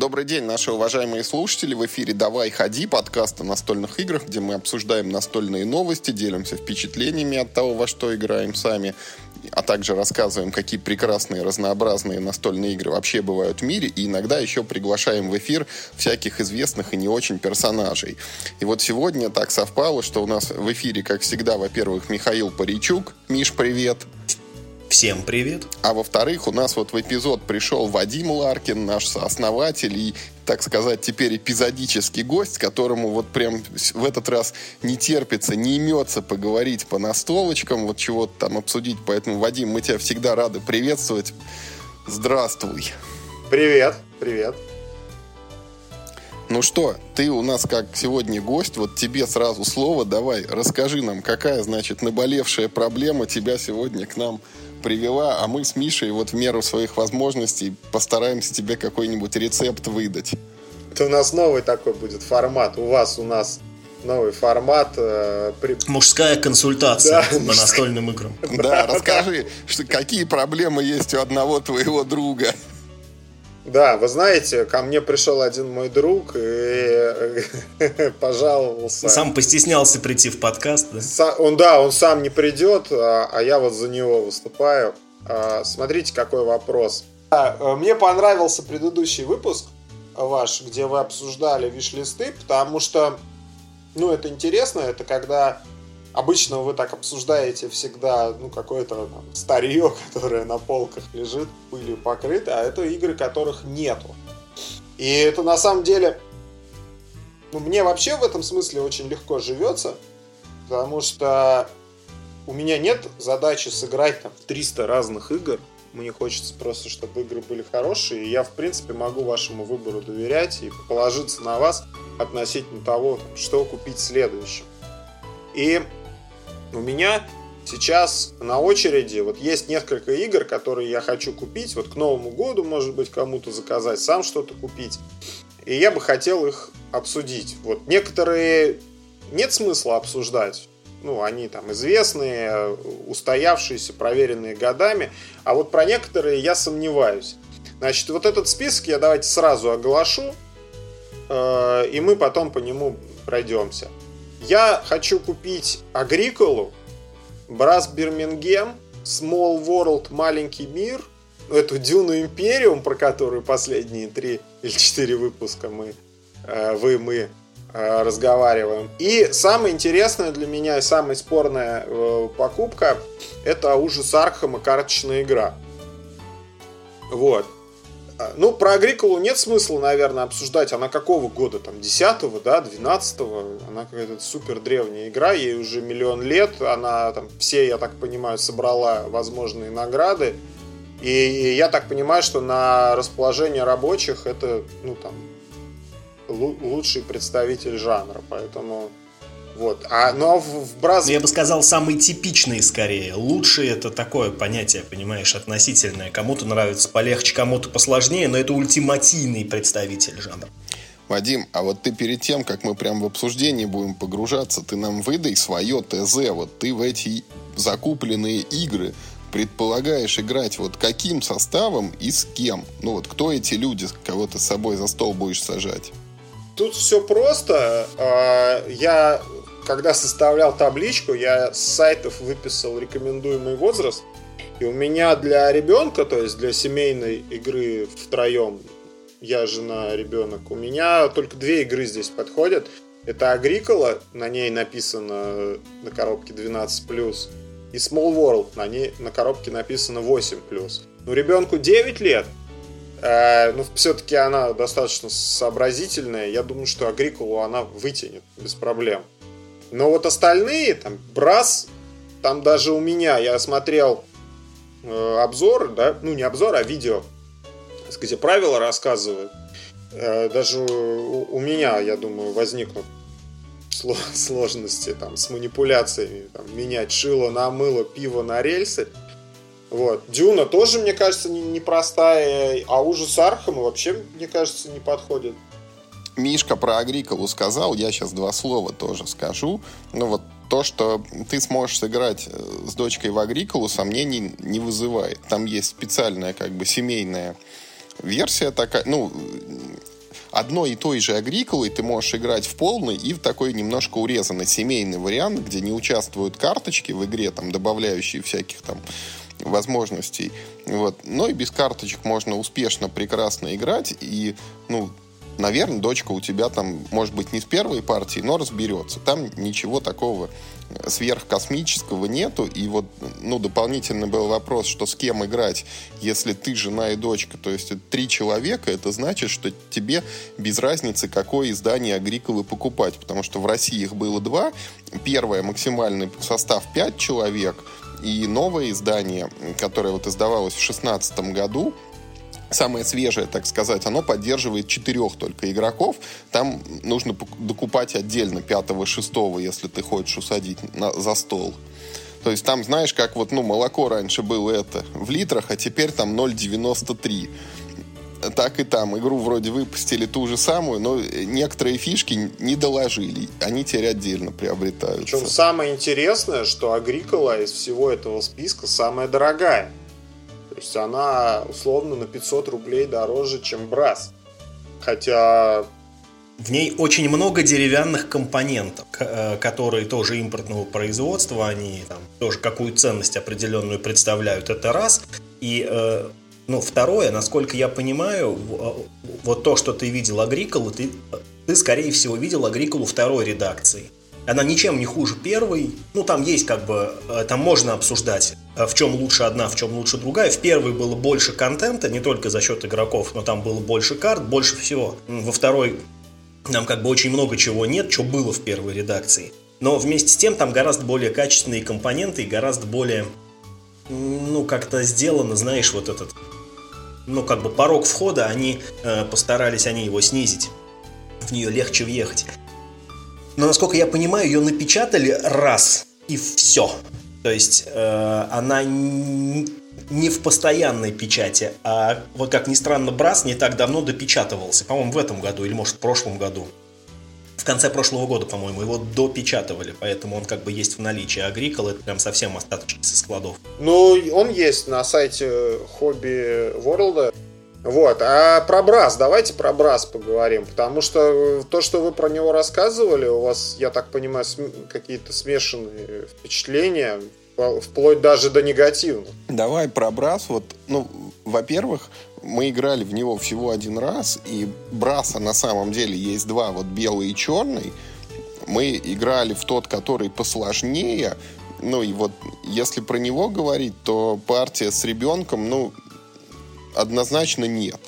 Добрый день, наши уважаемые слушатели. В эфире «Давай, ходи» подкаст о настольных играх, где мы обсуждаем настольные новости, делимся впечатлениями от того, во что играем сами, а также рассказываем, какие прекрасные разнообразные настольные игры вообще бывают в мире, и иногда еще приглашаем в эфир всяких известных и не очень персонажей. И вот сегодня так совпало, что у нас в эфире, как всегда, во-первых, Михаил Паричук. Миш, привет! Всем привет. А во-вторых, у нас вот в эпизод пришел Вадим Ларкин, наш основатель и, так сказать, теперь эпизодический гость, которому вот прям в этот раз не терпится, не имется поговорить по настолочкам, вот чего-то там обсудить. Поэтому, Вадим, мы тебя всегда рады приветствовать. Здравствуй. Привет, привет. Ну что, ты у нас как сегодня гость, вот тебе сразу слово, давай, расскажи нам, какая, значит, наболевшая проблема тебя сегодня к нам привела, а мы с Мишей вот в меру своих возможностей постараемся тебе какой-нибудь рецепт выдать. Это у нас новый такой будет формат. У вас у нас новый формат. Э, при... Мужская консультация да, по настольным играм. Да, расскажи, что, какие проблемы есть у одного твоего друга. Да, вы знаете, ко мне пришел один мой друг и пожаловался. Сам постеснялся прийти в подкаст, да? Он, да, он сам не придет, а, а я вот за него выступаю. А, смотрите, какой вопрос. А, мне понравился предыдущий выпуск ваш, где вы обсуждали виш-листы, потому что, ну, это интересно, это когда Обычно вы так обсуждаете всегда, ну, какое-то там, старье, которое на полках лежит, пылью покрыто, а это игры, которых нету. И это на самом деле, ну, мне вообще в этом смысле очень легко живется, потому что у меня нет задачи сыграть там 300 разных игр. Мне хочется просто, чтобы игры были хорошие, и я, в принципе, могу вашему выбору доверять и положиться на вас относительно того, что купить следующим. И у меня сейчас на очереди вот есть несколько игр, которые я хочу купить. Вот к Новому году, может быть, кому-то заказать, сам что-то купить. И я бы хотел их обсудить. Вот некоторые нет смысла обсуждать. Ну, они там известные, устоявшиеся, проверенные годами. А вот про некоторые я сомневаюсь. Значит, вот этот список я давайте сразу оглашу. Э, и мы потом по нему пройдемся. Я хочу купить Агриколу, Брас Бирмингем, Small World, Маленький мир, эту Дюну Империум, про которую последние три или четыре выпуска мы, э, вы, мы э, разговариваем. И самое интересное для меня и самая спорная э, покупка это ужас Архама карточная игра. Вот. А, ну, про Агриколу нет смысла, наверное, обсуждать. Она какого года? Там, 10-го, да, 12-го? Она какая-то супер древняя игра, ей уже миллион лет. Она там все, я так понимаю, собрала возможные награды. И я так понимаю, что на расположение рабочих это, ну, там, лучший представитель жанра. Поэтому вот. А, но в, в Браз... Я бы сказал, самый типичный скорее. Лучший это такое понятие, понимаешь, относительное. Кому-то нравится полегче, кому-то посложнее, но это ультимативный представитель жанра. Вадим, а вот ты перед тем, как мы прям в обсуждении будем погружаться, ты нам выдай свое ТЗ. Вот ты в эти закупленные игры предполагаешь играть вот каким составом и с кем? Ну вот кто эти люди, кого ты с собой за стол будешь сажать? Тут все просто. А, я когда составлял табличку, я с сайтов выписал рекомендуемый возраст. И у меня для ребенка, то есть для семейной игры втроем, я жена, ребенок, у меня только две игры здесь подходят. Это Агрикола, на ней написано на коробке 12+, и Small World, на, ней, на коробке написано 8+. Ну, ребенку 9 лет, э, ну, все-таки она достаточно сообразительная. Я думаю, что Агриколу она вытянет без проблем. Но вот остальные, там, Брас, там даже у меня, я смотрел э, обзор, да, ну не обзор, а видео, где правила рассказывают. Э, даже у, у меня, я думаю, возникнут сложности там с манипуляциями, там, менять шило на мыло, пиво на рельсы. Вот. Дюна тоже, мне кажется, непростая, не а ужас Архама вообще, мне кажется, не подходит. Мишка про Агриколу сказал, я сейчас два слова тоже скажу. Ну вот то, что ты сможешь сыграть э, с дочкой в Агриколу, сомнений не вызывает. Там есть специальная как бы семейная версия такая, ну, одной и той же агриколой ты можешь играть в полный и в такой немножко урезанный семейный вариант, где не участвуют карточки в игре, там, добавляющие всяких там возможностей. Вот. Но и без карточек можно успешно, прекрасно играть. И, ну, наверное, дочка у тебя там, может быть, не с первой партии, но разберется. Там ничего такого сверхкосмического нету. И вот, ну, дополнительно был вопрос, что с кем играть, если ты жена и дочка. То есть три человека, это значит, что тебе без разницы, какое издание Агриколы покупать. Потому что в России их было два. Первое, максимальный состав пять человек. И новое издание, которое вот издавалось в 2016 году, самое свежее, так сказать, оно поддерживает четырех только игроков. Там нужно докупать отдельно пятого, шестого, если ты хочешь усадить на, за стол. То есть там, знаешь, как вот, ну, молоко раньше было это в литрах, а теперь там 0,93 так и там. Игру вроде выпустили ту же самую, но некоторые фишки не доложили. Они теперь отдельно приобретаются. Причем самое интересное, что Агрикола из всего этого списка самая дорогая. Есть она условно на 500 рублей дороже, чем Брас. Хотя в ней очень много деревянных компонентов, э, которые тоже импортного производства, они там тоже какую ценность определенную представляют, это раз. И э, ну, второе, насколько я понимаю, э, вот то, что ты видел Агриколу, ты, ты скорее всего видел Агриколу второй редакции. Она ничем не хуже первой. Ну, там есть как бы, э, там можно обсуждать, э, в чем лучше одна, в чем лучше другая. В первой было больше контента, не только за счет игроков, но там было больше карт, больше всего. Во второй там как бы очень много чего нет, что было в первой редакции. Но вместе с тем там гораздо более качественные компоненты и гораздо более, ну, как-то сделано, знаешь, вот этот, ну, как бы порог входа, они э, постарались они его снизить. В нее легче въехать. Но, насколько я понимаю, ее напечатали раз и все. То есть э, она не в постоянной печати, а вот как ни странно, Брас не так давно допечатывался. По-моему, в этом году или, может, в прошлом году. В конце прошлого года, по-моему, его допечатывали, поэтому он как бы есть в наличии. Агрикол это прям совсем остаточки со складов. Ну, он есть на сайте Хобби Ворлда. Вот, а про Брас, давайте про Брас поговорим, потому что то, что вы про него рассказывали, у вас, я так понимаю, какие-то смешанные впечатления, вплоть даже до негативных. Давай про Брас, вот, ну, во-первых, мы играли в него всего один раз, и Браса на самом деле есть два, вот белый и черный, мы играли в тот, который посложнее, ну и вот если про него говорить, то партия с ребенком, ну, однозначно нет.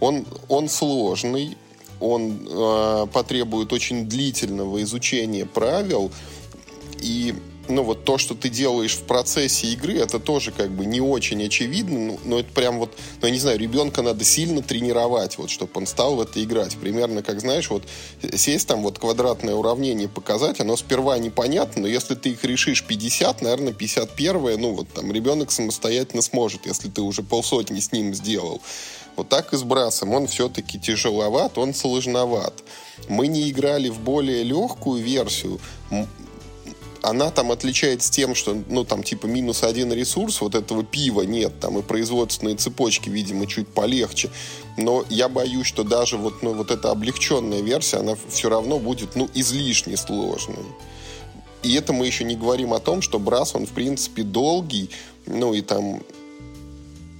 Он, он сложный, он э, потребует очень длительного изучения правил, и ну вот то, что ты делаешь в процессе игры, это тоже как бы не очень очевидно, ну, но это прям вот, ну я не знаю, ребенка надо сильно тренировать, вот, чтобы он стал в это играть. Примерно, как знаешь, вот сесть там вот квадратное уравнение показать, оно сперва непонятно, но если ты их решишь 50, наверное, 51 ну вот там ребенок самостоятельно сможет, если ты уже полсотни с ним сделал. Вот так и с брасом. Он все-таки тяжеловат, он сложноват. Мы не играли в более легкую версию она там отличается тем, что, ну, там, типа, минус один ресурс, вот этого пива нет, там, и производственные цепочки, видимо, чуть полегче. Но я боюсь, что даже вот, ну, вот эта облегченная версия, она все равно будет, ну, излишне сложной. И это мы еще не говорим о том, что брас, он, в принципе, долгий, ну, и там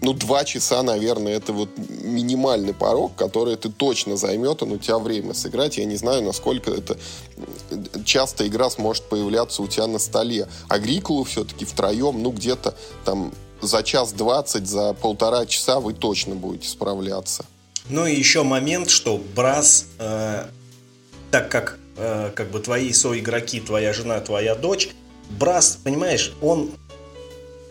ну, два часа, наверное, это вот минимальный порог, который ты точно займет, он у тебя время сыграть. Я не знаю, насколько это часто игра сможет появляться у тебя на столе. А Грикулу все-таки втроем, ну, где-то там за час двадцать, за полтора часа вы точно будете справляться. Ну и еще момент, что Брас, э, так как э, как бы твои соигроки, твоя жена, твоя дочь, Брас, понимаешь, он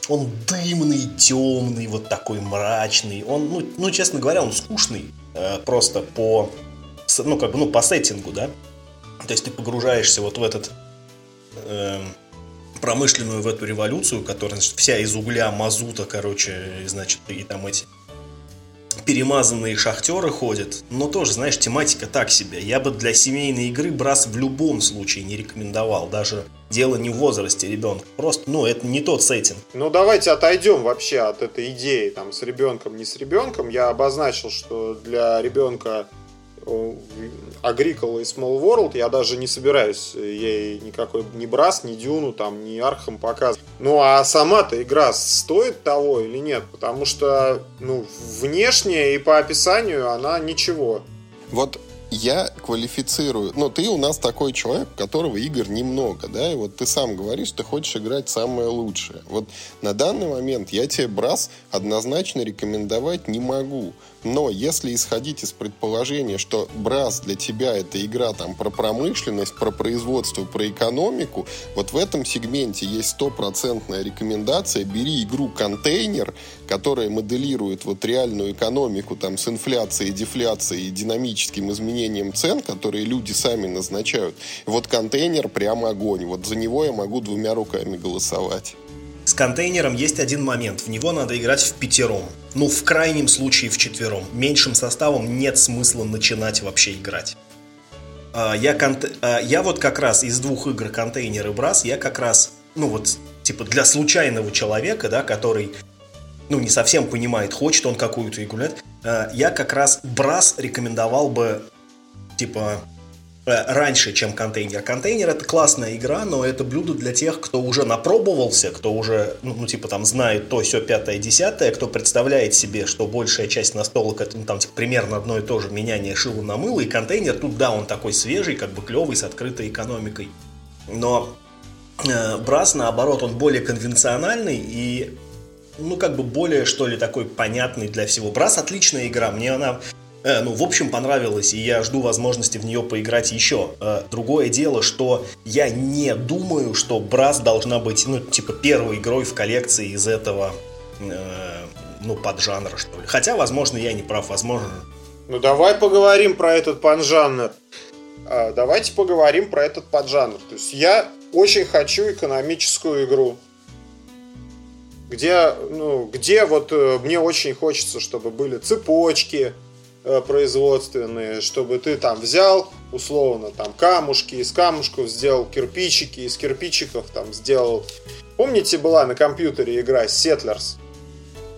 он дымный, темный, вот такой мрачный. Он, ну, ну честно говоря, он скучный э, просто по, ну, как бы, ну, по сеттингу, да. То есть ты погружаешься вот в этот э, промышленную в эту революцию, которая значит, вся из угля, мазута, короче, значит, и там эти перемазанные шахтеры ходят, но тоже, знаешь, тематика так себе. Я бы для семейной игры Brass в любом случае не рекомендовал, даже дело не в возрасте ребенка, просто, ну, это не тот сеттинг. Ну, давайте отойдем вообще от этой идеи, там, с ребенком, не с ребенком. Я обозначил, что для ребенка Agricola и Small World, я даже не собираюсь ей никакой ни Brass, ни Дюну, там, ни Arkham показывать. Ну, а сама-то игра стоит того или нет? Потому что, ну, внешне и по описанию она ничего. Вот я квалифицирую... Ну, ты у нас такой человек, у которого игр немного, да, и вот ты сам говоришь, ты хочешь играть самое лучшее. Вот на данный момент я тебе Брас однозначно рекомендовать не могу. Но если исходить из предположения, что Брас для тебя это игра там про промышленность, про производство, про экономику, вот в этом сегменте есть стопроцентная рекомендация. Бери игру контейнер, которая моделирует вот реальную экономику там с инфляцией, дефляцией и динамическим изменением цен, которые люди сами назначают. вот контейнер прямо огонь. Вот за него я могу двумя руками голосовать. С контейнером есть один момент. В него надо играть в пятером. Ну, в крайнем случае в четвером. Меньшим составом нет смысла начинать вообще играть. А, я, конт... А, я вот как раз из двух игр контейнер и брас, я как раз, ну вот, типа для случайного человека, да, который, ну, не совсем понимает, хочет он какую-то игру, нет, а, я как раз брас рекомендовал бы, типа, Э, раньше, чем контейнер. Контейнер это классная игра, но это блюдо для тех, кто уже напробовался, кто уже, ну, ну типа там знает то, все пятое, десятое, кто представляет себе, что большая часть настолок это ну, там типа, примерно одно и то же меняние шила на мыло, и контейнер тут, да, он такой свежий, как бы клевый, с открытой экономикой. Но э, Брас, наоборот, он более конвенциональный и ну, как бы более, что ли, такой понятный для всего. Брас отличная игра, мне она Э, ну, в общем, понравилось, и я жду возможности в нее поиграть еще. Э, другое дело, что я не думаю, что Брас должна быть, ну, типа, первой игрой в коллекции из этого, э, ну, поджанра, что ли. Хотя, возможно, я не прав, возможно... Ну, давай поговорим про этот поджанр. А, давайте поговорим про этот поджанр. То есть я очень хочу экономическую игру где, ну, где вот э, мне очень хочется, чтобы были цепочки, производственные, чтобы ты там взял, условно, там камушки, из камушков сделал кирпичики, из кирпичиков там сделал... Помните, была на компьютере игра Settlers?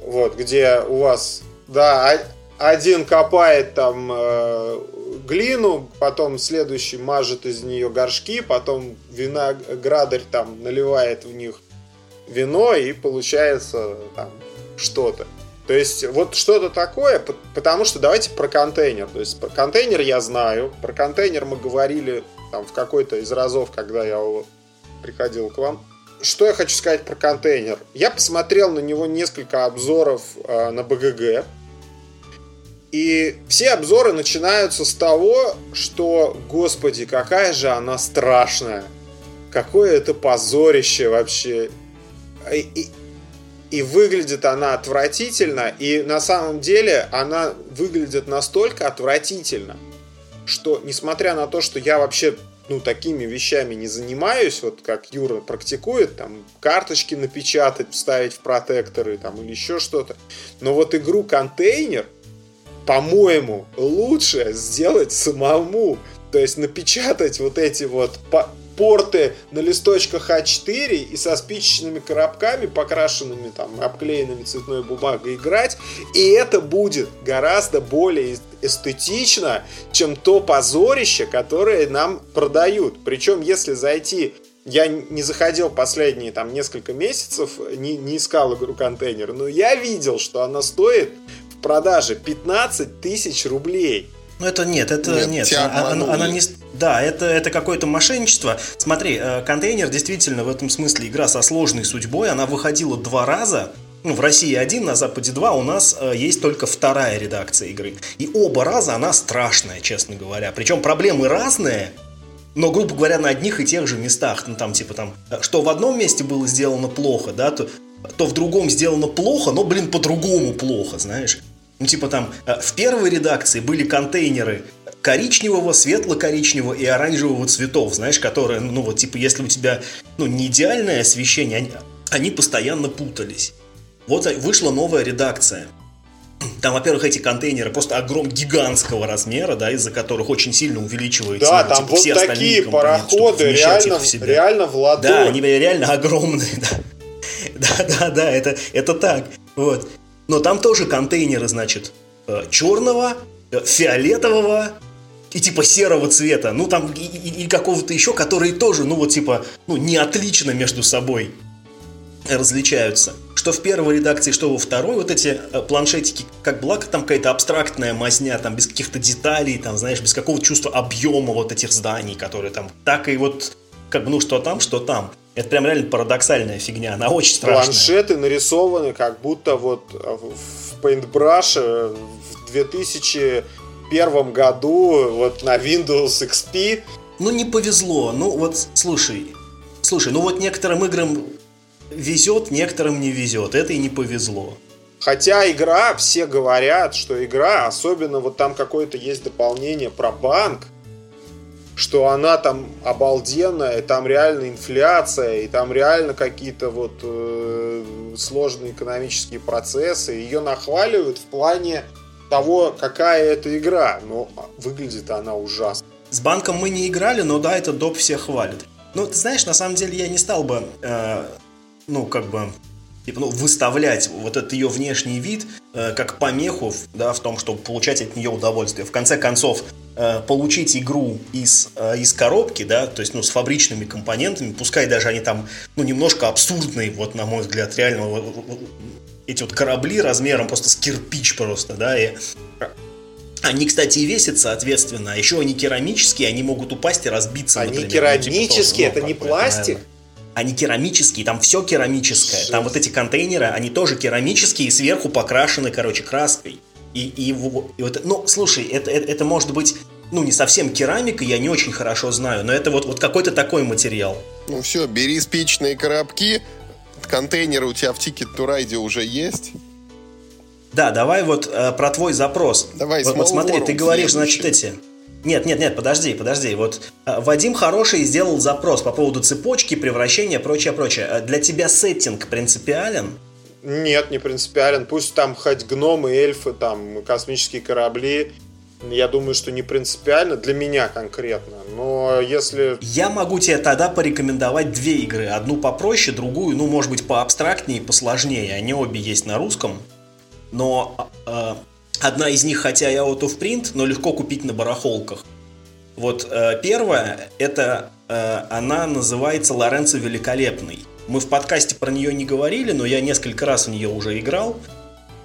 Вот, где у вас, да, один копает там э, глину, потом следующий мажет из нее горшки, потом виноградарь там наливает в них вино и получается там что-то. То есть вот что-то такое, потому что давайте про контейнер. То есть про контейнер я знаю, про контейнер мы говорили там в какой-то из разов, когда я приходил к вам. Что я хочу сказать про контейнер? Я посмотрел на него несколько обзоров э, на БГГ. И все обзоры начинаются с того, что, господи, какая же она страшная. Какое это позорище вообще. И, и выглядит она отвратительно, и на самом деле она выглядит настолько отвратительно, что несмотря на то, что я вообще ну, такими вещами не занимаюсь, вот как Юра практикует, там, карточки напечатать, вставить в протекторы, там, или еще что-то. Но вот игру контейнер, по-моему, лучше сделать самому. То есть напечатать вот эти вот порты на листочках А4 и со спичечными коробками, покрашенными там, обклеенными цветной бумагой играть. И это будет гораздо более эстетично, чем то позорище, которое нам продают. Причем, если зайти я не заходил последние там несколько месяцев, не, не искал игру контейнер, но я видел, что она стоит в продаже 15 тысяч рублей. Ну это нет, это нет. нет. Она, она не, да, это, это какое-то мошенничество. Смотри, э, контейнер действительно в этом смысле игра со сложной судьбой. Она выходила два раза. Ну, в России один, на Западе два. У нас э, есть только вторая редакция игры. И оба раза она страшная, честно говоря. Причем проблемы разные, но, грубо говоря, на одних и тех же местах. Ну, там, типа, там, что в одном месте было сделано плохо, да, то, то в другом сделано плохо, но, блин, по-другому плохо, знаешь. Ну, типа там, э, в первой редакции были контейнеры коричневого, светло-коричневого и оранжевого цветов, знаешь, которые, ну, вот, типа, если у тебя, ну, не идеальное освещение, они, они постоянно путались. Вот вышла новая редакция. Там, во-первых, эти контейнеры просто огром гигантского размера, да, из-за которых очень сильно увеличивается да, ну, там типа, вот все такие пароходы реально, реально в ладонь. Да, они реально огромные, да. Да, да, да, это, это так. Вот. Но там тоже контейнеры, значит, э, черного, э, фиолетового, и типа серого цвета, ну там и, и, и какого-то еще, которые тоже, ну вот типа, ну не отлично между собой различаются. Что в первой редакции, что во второй, вот эти э, планшетики, как благо там какая-то абстрактная мазня, там без каких-то деталей, там, знаешь, без какого-то чувства объема вот этих зданий, которые там, так и вот, как бы, ну, что там, что там. Это прям реально парадоксальная фигня, она очень страшная. Планшеты нарисованы как будто вот в Paintbrush в 2001 году вот на Windows XP. Ну, не повезло. Ну, вот, слушай, слушай, ну вот некоторым играм везет, некоторым не везет. Это и не повезло. Хотя игра, все говорят, что игра, особенно вот там какое-то есть дополнение про банк, что она там обалденная, там реально инфляция, и там реально какие-то вот э, сложные экономические процессы. Ее нахваливают в плане того, какая это игра. Но выглядит она ужасно. С банком мы не играли, но да, этот доп все хвалит. Ну, ты знаешь, на самом деле я не стал бы э, ну, как бы, типа, ну, выставлять вот этот ее внешний вид э, как помеху, да, в том, чтобы получать от нее удовольствие. В конце концов, э, получить игру из, э, из коробки, да, то есть, ну, с фабричными компонентами, пускай даже они там, ну, немножко абсурдные, вот, на мой взгляд, реально, эти вот корабли размером просто с кирпич просто, да, и они, кстати, и весят, соответственно. А еще они керамические, они могут упасть и разбиться. Они например, керамические, ну, типа, тоже, ну, это не пластик? Наверное они керамические, там все керамическое. Там вот эти контейнеры, они тоже керамические и сверху покрашены, короче, краской. И, и, и вот, ну, слушай, это, это, это может быть, ну, не совсем керамика, я не очень хорошо знаю, но это вот, вот какой-то такой материал. Ну все, бери спичные коробки, контейнеры у тебя в Ticket to Ride уже есть. Да, давай вот э, про твой запрос. Давай, вот, вот смотри, ты говоришь, значит, эти нет, нет, нет, подожди, подожди. Вот э, Вадим хороший сделал запрос по поводу цепочки, превращения, прочее, прочее. Э, для тебя сеттинг принципиален? Нет, не принципиален. Пусть там хоть гномы, эльфы, там космические корабли. Я думаю, что не принципиально для меня конкретно. Но если... Я могу тебе тогда порекомендовать две игры. Одну попроще, другую, ну, может быть, поабстрактнее, посложнее. Они обе есть на русском. Но э, Одна из них, хотя и out of print, но легко купить на барахолках. Вот э, первая, это э, она называется Лоренцо Великолепный. Мы в подкасте про нее не говорили, но я несколько раз в нее уже играл.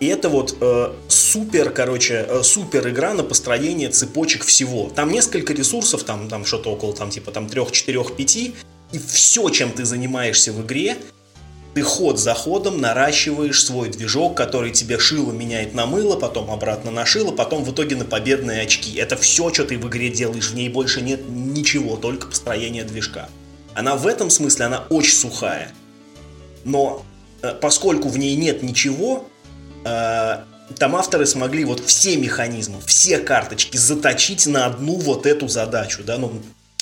И это вот э, супер, короче, э, супер игра на построение цепочек всего. Там несколько ресурсов, там, там что-то около там, типа там 3, 4, 5. И все, чем ты занимаешься в игре, ты ход за ходом наращиваешь свой движок, который тебе шило меняет на мыло, потом обратно на шило, потом в итоге на победные очки. Это все, что ты в игре делаешь, в ней больше нет ничего, только построение движка. Она в этом смысле, она очень сухая. Но э, поскольку в ней нет ничего, там авторы смогли вот все механизмы, все карточки заточить на одну вот эту задачу, да, ну,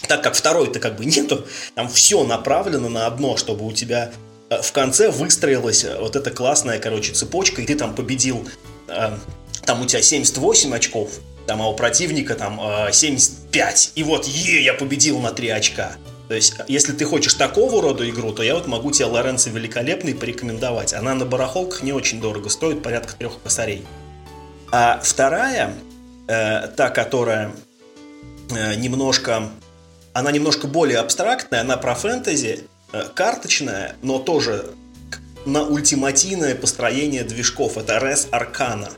так как второй-то как бы нету, там все направлено на одно, чтобы у тебя Э, в конце выстроилась э, вот эта классная, короче, цепочка, и ты там победил, э, там у тебя 78 очков, там, а у противника там 75, и вот, е, я победил на 3 очка. То есть, если ты хочешь такого рода игру, то я вот могу тебе Лоренцо Великолепный порекомендовать. Она на барахолках не очень дорого стоит, порядка трех косарей. А вторая, э, та, которая э, немножко, она немножко более абстрактная, она про фэнтези, Э, карточная, но тоже на ультимативное построение движков. Это Res Arcana.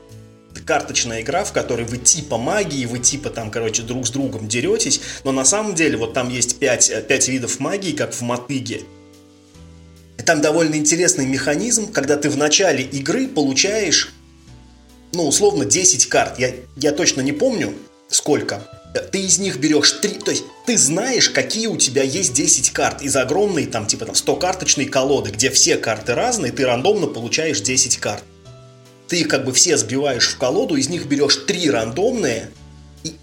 Карточная игра, в которой вы типа магии, вы типа там, короче, друг с другом деретесь, но на самом деле вот там есть 5, 5 э, видов магии, как в мотыге. И там довольно интересный механизм, когда ты в начале игры получаешь, ну, условно, 10 карт. Я, я точно не помню, сколько ты из них берешь три, то есть ты знаешь, какие у тебя есть 10 карт из огромной, там, типа, там, 100-карточной колоды, где все карты разные, ты рандомно получаешь 10 карт. Ты их как бы все сбиваешь в колоду, из них берешь три рандомные, и,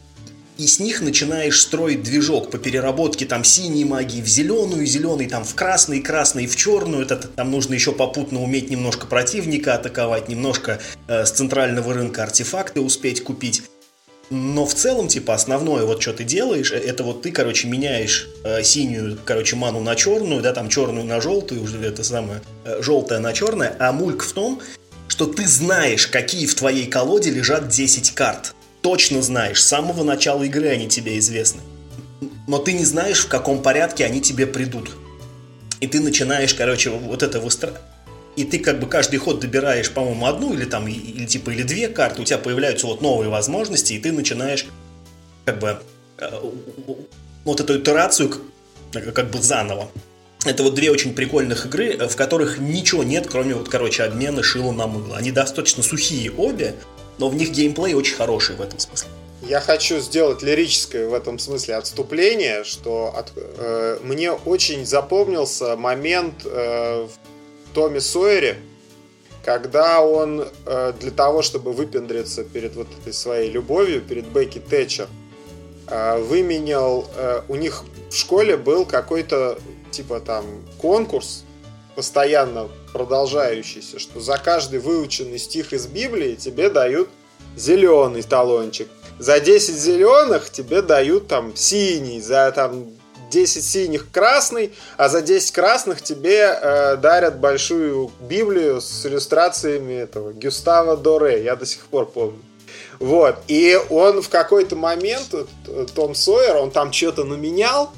и с них начинаешь строить движок по переработке там синей магии в зеленую, зеленый там в красный, красный в черную. Это, там нужно еще попутно уметь немножко противника атаковать, немножко э, с центрального рынка артефакты успеть купить. Но в целом, типа, основное, вот что ты делаешь, э, это вот ты, короче, меняешь э, синюю, короче, ману на черную, да, там черную на желтую, уже это самое, э, желтое на черное, а мульк в том, что ты знаешь, какие в твоей колоде лежат 10 карт. точно знаешь, с самого начала игры они тебе известны. Но ты не знаешь, в каком порядке они тебе придут. И ты начинаешь, короче, вот это выстраивать. И ты как бы каждый ход добираешь, по-моему, одну или там, или типа, или две карты, у тебя появляются вот новые возможности, и ты начинаешь как бы э, вот эту итерацию как бы заново. Это вот две очень прикольных игры, в которых ничего нет, кроме вот, короче, обмена шила на мыло. Они достаточно сухие обе, но в них геймплей очень хороший в этом смысле. Я хочу сделать лирическое в этом смысле отступление, что от, э, мне очень запомнился момент э, в Томе Сойере, когда он э, для того, чтобы выпендриться перед вот этой своей любовью, перед Бекки Тэтчер, э, выменял, э, у них в школе был какой-то типа там конкурс, постоянно продолжающийся, что за каждый выученный стих из Библии тебе дают зеленый талончик. За 10 зеленых тебе дают там синий, за там 10 синих красный, а за 10 красных тебе э, дарят большую Библию с иллюстрациями этого Гюстава Доре, я до сих пор помню. Вот, и он в какой-то момент, Том Сойер, он там что-то наменял,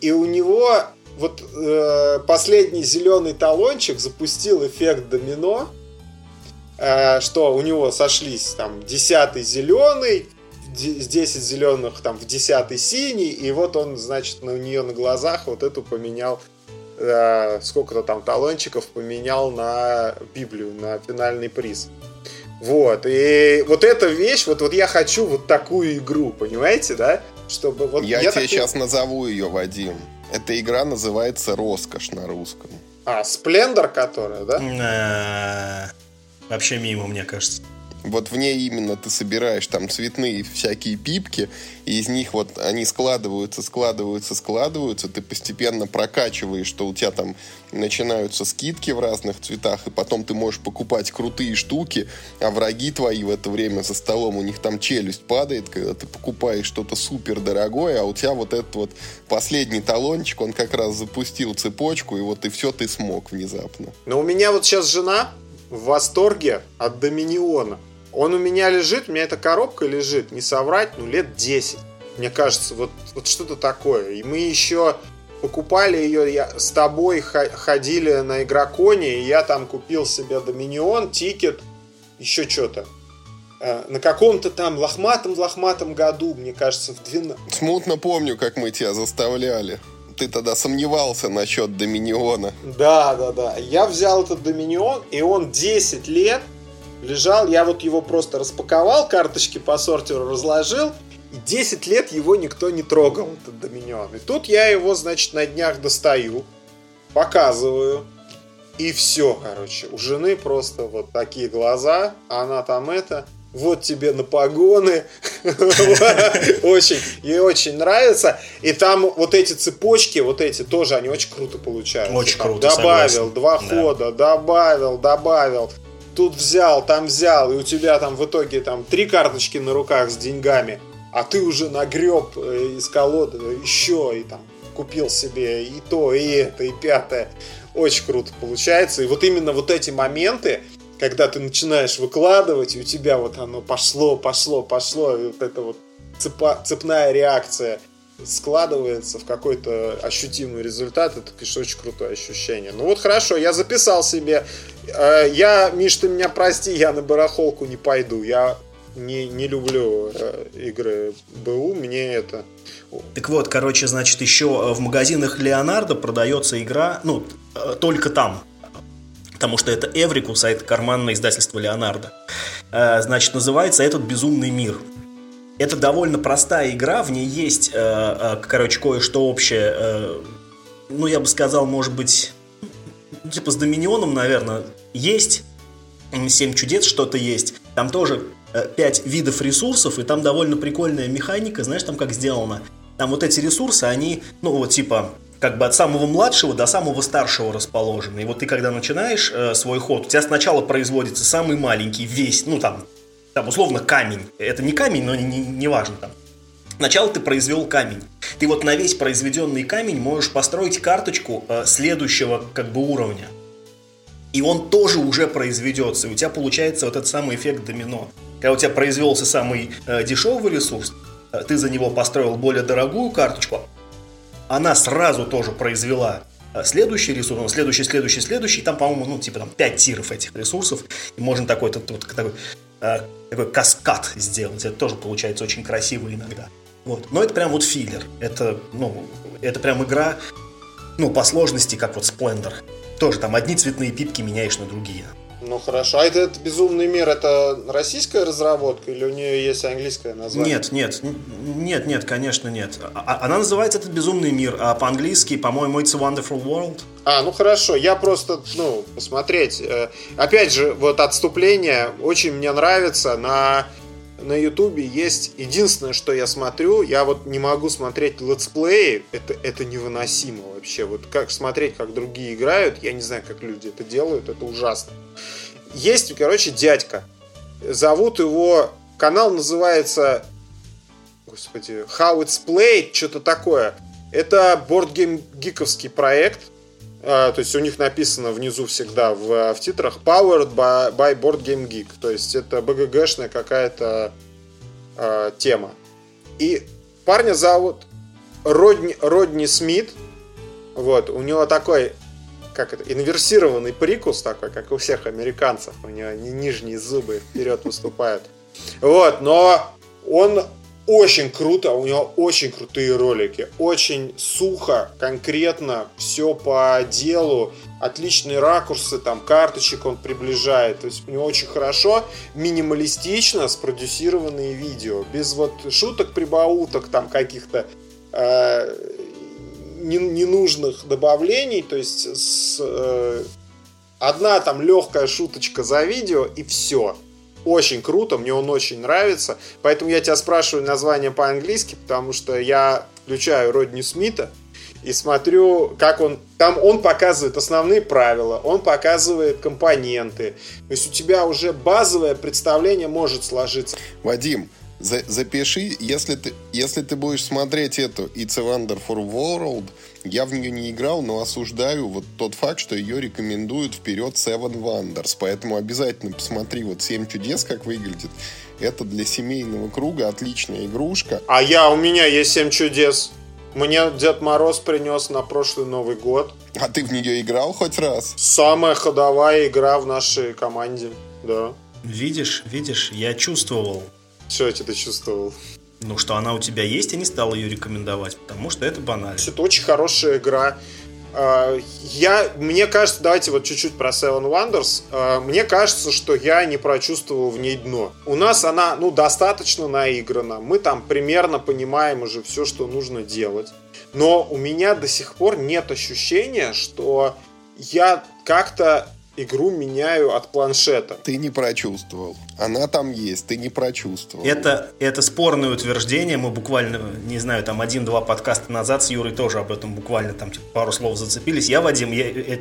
и у него вот э, последний зеленый талончик запустил эффект домино, э, что у него сошлись там десятый зеленый, 10 зеленых там в десятый синий, и вот он, значит, на нее на глазах вот эту поменял, э, сколько-то там талончиков поменял на Библию, на финальный приз. Вот, и вот эта вещь, вот, вот я хочу вот такую игру, понимаете, да? Чтобы вот я, я тебе так... сейчас назову ее, Вадим. Эта игра называется «Роскошь» на русском. А, «Сплендор», которая, да? Вообще мимо, мне кажется. Вот в ней именно ты собираешь там цветные всякие пипки, и из них вот они складываются, складываются, складываются, ты постепенно прокачиваешь, что у тебя там начинаются скидки в разных цветах, и потом ты можешь покупать крутые штуки, а враги твои в это время за столом, у них там челюсть падает, когда ты покупаешь что-то супер дорогое, а у тебя вот этот вот последний талончик, он как раз запустил цепочку, и вот и все ты смог внезапно. Но у меня вот сейчас жена в восторге от Доминиона. Он у меня лежит, у меня эта коробка лежит, не соврать, ну лет 10. Мне кажется, вот, вот что-то такое. И мы еще покупали ее, я, с тобой ходили на игроконе, и я там купил себе Доминион, тикет, еще что-то. Э, на каком-то там лохматом-лохматом году, мне кажется, в 12... Смутно помню, как мы тебя заставляли. Ты тогда сомневался насчет Доминиона. Да, да, да. Я взял этот Доминион, и он 10 лет лежал, я вот его просто распаковал, карточки по сортеру разложил, и 10 лет его никто не трогал, этот Доминион. И тут я его, значит, на днях достаю, показываю, и все, короче. У жены просто вот такие глаза, она там это, вот тебе на погоны. Очень, ей очень нравится. И там вот эти цепочки, вот эти тоже, они очень круто получаются. Очень круто, Добавил два хода, добавил, добавил тут взял, там взял, и у тебя там в итоге там три карточки на руках с деньгами, а ты уже нагреб э, из колоды еще и там купил себе и то, и это, и пятое. Очень круто получается. И вот именно вот эти моменты, когда ты начинаешь выкладывать, и у тебя вот оно пошло, пошло, пошло, и вот эта вот цепа, цепная реакция складывается в какой-то ощутимый результат, это, конечно, очень крутое ощущение. Ну вот хорошо, я записал себе. Э, я, Миш, ты меня прости, я на барахолку не пойду. Я не, не люблю э, игры БУ, мне это... Так вот, короче, значит, еще э, в магазинах Леонардо продается игра, ну, только там, потому что это Эврикус, а это карманное издательство Леонардо. Значит, называется этот «Безумный мир». Это довольно простая игра, в ней есть, короче, кое-что общее. Ну, я бы сказал, может быть, ну, типа с Доминионом, наверное, есть. Семь чудес что-то есть. Там тоже э, пять видов ресурсов, и там довольно прикольная механика. Знаешь, там как сделано? Там вот эти ресурсы, они, ну, вот типа, как бы от самого младшего до самого старшего расположены. И вот ты когда начинаешь э, свой ход, у тебя сначала производится самый маленький, весь, ну там, там, условно, камень. Это не камень, но не, не, не важно там. Сначала ты произвел камень. Ты вот на весь произведенный камень можешь построить карточку э, следующего как бы уровня. И он тоже уже произведется. И у тебя получается вот этот самый эффект домино. Когда у тебя произвелся самый э, дешевый ресурс, э, ты за него построил более дорогую карточку, она сразу тоже произвела э, следующий ресурс, ну, следующий, следующий, следующий, и там, по-моему, ну, типа там 5 тиров этих ресурсов, и можно такой, вот, такой, э, такой каскад сделать, это тоже получается очень красиво иногда. Вот. Но это прям вот филлер, это, ну, это прям игра, ну, по сложности, как вот Splendor. Тоже там одни цветные пипки меняешь на другие. Ну хорошо. А это, это безумный мир, это российская разработка или у нее есть английское название? Нет, нет, нет, нет, конечно, нет. А, а, она называется этот безумный мир, а по-английски, по-моему, It's a Wonderful World. А, ну хорошо, я просто, ну, посмотреть. Э, опять же, вот отступление очень мне нравится на на Ютубе есть единственное, что я смотрю, я вот не могу смотреть летсплеи, это, это невыносимо вообще. Вот как смотреть, как другие играют, я не знаю, как люди это делают, это ужасно. Есть, короче, дядька. Зовут его, канал называется, господи, How It's Played, что-то такое. Это бордгейм гиковский проект, а, то есть у них написано внизу всегда в, в титрах Powered by, by Board Game Geek. То есть это БГГшная какая-то э, тема. И парня зовут Родни, Родни Смит. Вот, у него такой, как это, инверсированный прикус такой, как у всех американцев. У него нижние зубы вперед выступают. Вот, но он очень круто, у него очень крутые ролики, очень сухо, конкретно, все по делу, отличные ракурсы, там, карточек он приближает, то есть у него очень хорошо, минималистично спродюсированные видео, без вот шуток, прибауток, там, каких-то. Э, ненужных добавлений, то есть с, э, одна там легкая шуточка за видео и все – очень круто, мне он очень нравится. Поэтому я тебя спрашиваю название по-английски, потому что я включаю Родни Смита и смотрю, как он... Там он показывает основные правила, он показывает компоненты. То есть у тебя уже базовое представление может сложиться. Вадим, за, запиши, если ты, если ты будешь смотреть эту It's a Wonderful World, я в нее не играл, но осуждаю вот тот факт, что ее рекомендуют вперед Seven Wonders. Поэтому обязательно посмотри вот Семь чудес, как выглядит. Это для семейного круга отличная игрушка. А я, у меня есть Семь чудес. Мне Дед Мороз принес на прошлый Новый год. А ты в нее играл хоть раз? Самая ходовая игра в нашей команде, да. Видишь, видишь, я чувствовал. Что ты чувствовал? Ну, что она у тебя есть, я не стал ее рекомендовать, потому что это банально. Это очень хорошая игра. А, я, мне кажется, давайте вот чуть-чуть про Seven Wonders. А, мне кажется, что я не прочувствовал в ней дно. У нас она, ну, достаточно наиграна. Мы там примерно понимаем уже все, что нужно делать. Но у меня до сих пор нет ощущения, что я как-то игру меняю от планшета. Ты не прочувствовал. Она там есть, ты не прочувствовал. Это, это спорное утверждение. Мы буквально, не знаю, там один-два подкаста назад с Юрой тоже об этом буквально там типа, пару слов зацепились. Я, Вадим, я, э,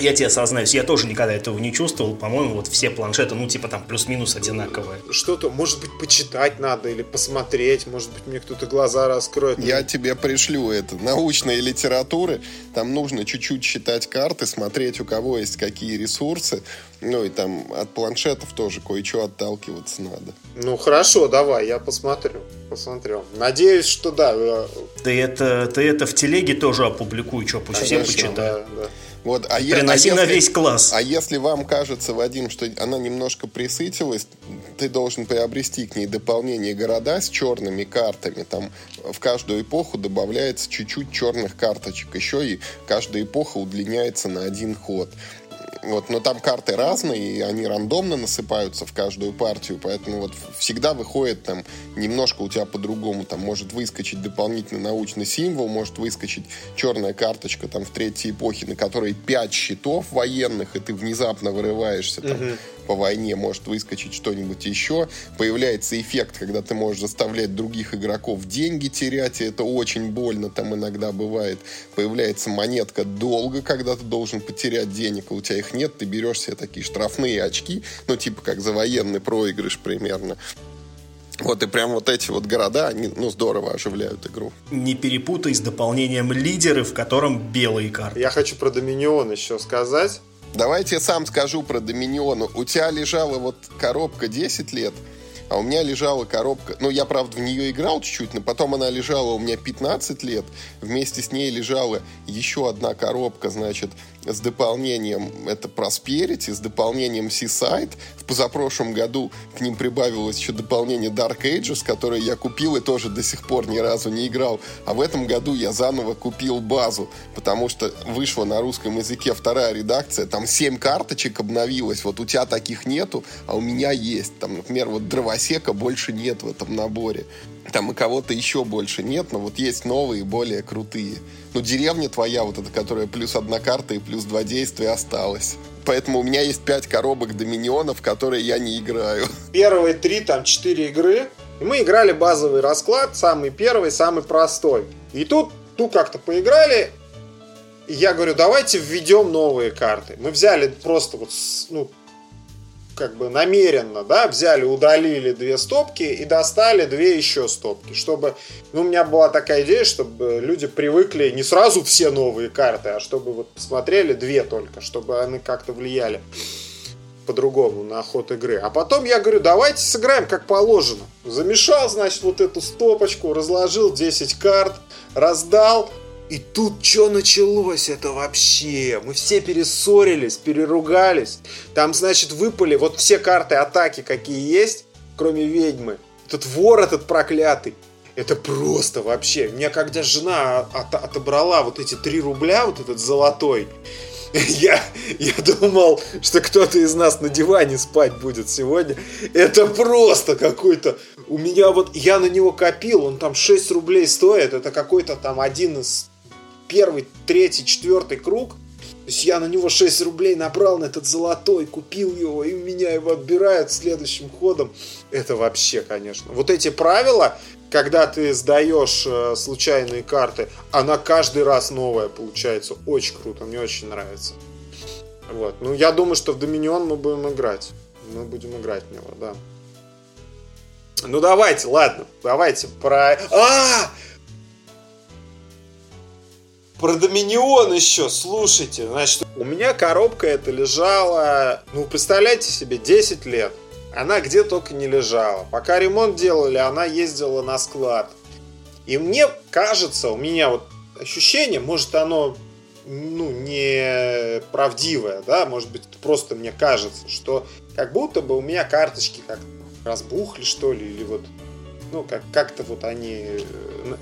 я тебе сознаюсь, я тоже никогда этого не чувствовал. По-моему, вот все планшеты, ну, типа там плюс-минус одинаковые. Что-то, может быть, почитать надо или посмотреть, может быть, мне кто-то глаза раскроет. Я тебе пришлю это. Научные литературы. Там нужно чуть-чуть читать карты, смотреть, у кого есть какие ресурсы. Ну и там от планшетов тоже кое-что отталкиваться надо. Ну хорошо, давай, я посмотрю. Посмотрю. Надеюсь, что да. Э, ты это, ты это в телеге тоже опубликуй, что пусть все почитают. Да, да. Вот, а Приноси а на весь класс. А если вам кажется, Вадим, что она немножко присытилась, ты должен приобрести к ней дополнение города с черными картами. Там в каждую эпоху добавляется чуть-чуть черных карточек. Еще и каждая эпоха удлиняется на один ход. Вот, но там карты разные, и они рандомно насыпаются в каждую партию, поэтому вот всегда выходит там немножко у тебя по-другому. Там может выскочить дополнительный научный символ, может выскочить черная карточка там в третьей эпохе, на которой пять щитов военных, и ты внезапно вырываешься там, угу по войне может выскочить что-нибудь еще. Появляется эффект, когда ты можешь заставлять других игроков деньги терять, и это очень больно там иногда бывает. Появляется монетка долго, когда ты должен потерять денег, а у тебя их нет, ты берешь себе такие штрафные очки, ну типа как за военный проигрыш примерно. Вот и прям вот эти вот города, они, ну, здорово оживляют игру. Не перепутай с дополнением лидеры, в котором белые карты. Я хочу про Доминион еще сказать. Давайте я сам скажу про Доминион. У тебя лежала вот коробка 10 лет, а у меня лежала коробка... Ну, я, правда, в нее играл чуть-чуть, но потом она лежала у меня 15 лет. Вместе с ней лежала еще одна коробка, значит, с дополнением, это Prosperity, с дополнением Seaside. В позапрошлом году к ним прибавилось еще дополнение Dark Ages, которое я купил и тоже до сих пор ни разу не играл. А в этом году я заново купил базу, потому что вышла на русском языке вторая редакция, там 7 карточек обновилось, вот у тебя таких нету, а у меня есть. Там, например, вот дровосека больше нет в этом наборе. Там и кого-то еще больше нет, но вот есть новые, более крутые. Ну, деревня твоя, вот эта, которая плюс одна карта и плюс два действия осталась. Поэтому у меня есть пять коробок доминионов, которые я не играю. Первые три, там, четыре игры. И мы играли базовый расклад, самый первый, самый простой. И тут, тут как-то поиграли, и я говорю, давайте введем новые карты. Мы взяли просто вот, ну, как бы намеренно, да, взяли, удалили две стопки и достали две еще стопки, чтобы, ну, у меня была такая идея, чтобы люди привыкли не сразу все новые карты, а чтобы вот посмотрели две только, чтобы они как-то влияли по-другому на ход игры. А потом я говорю, давайте сыграем как положено. Замешал, значит, вот эту стопочку, разложил 10 карт, раздал, и тут что началось это вообще? Мы все перессорились, переругались. Там, значит, выпали вот все карты атаки, какие есть, кроме ведьмы. Этот вор этот проклятый. Это просто вообще. Мне когда жена от отобрала вот эти 3 рубля, вот этот золотой, я, я думал, что кто-то из нас на диване спать будет сегодня. Это просто какой-то... У меня вот... Я на него копил, он там 6 рублей стоит. Это какой-то там один из первый, третий, четвертый круг. То есть я на него 6 рублей набрал на этот золотой, купил его, и меня его отбирают следующим ходом. Это вообще, конечно. Вот эти правила, когда ты сдаешь э, случайные карты, она каждый раз новая получается. Очень круто, мне очень нравится. Вот. Ну, я думаю, что в Доминион мы будем играть. Мы будем играть в него, да. Ну, давайте, ладно, давайте про... А! Про Доминион еще, слушайте, значит, у меня коробка эта лежала, ну, представляете себе, 10 лет. Она где только не лежала. Пока ремонт делали, она ездила на склад. И мне кажется, у меня вот ощущение, может оно ну, не правдивое, да, может быть, просто мне кажется, что как будто бы у меня карточки как разбухли, что ли, или вот, ну, как- как-то вот они...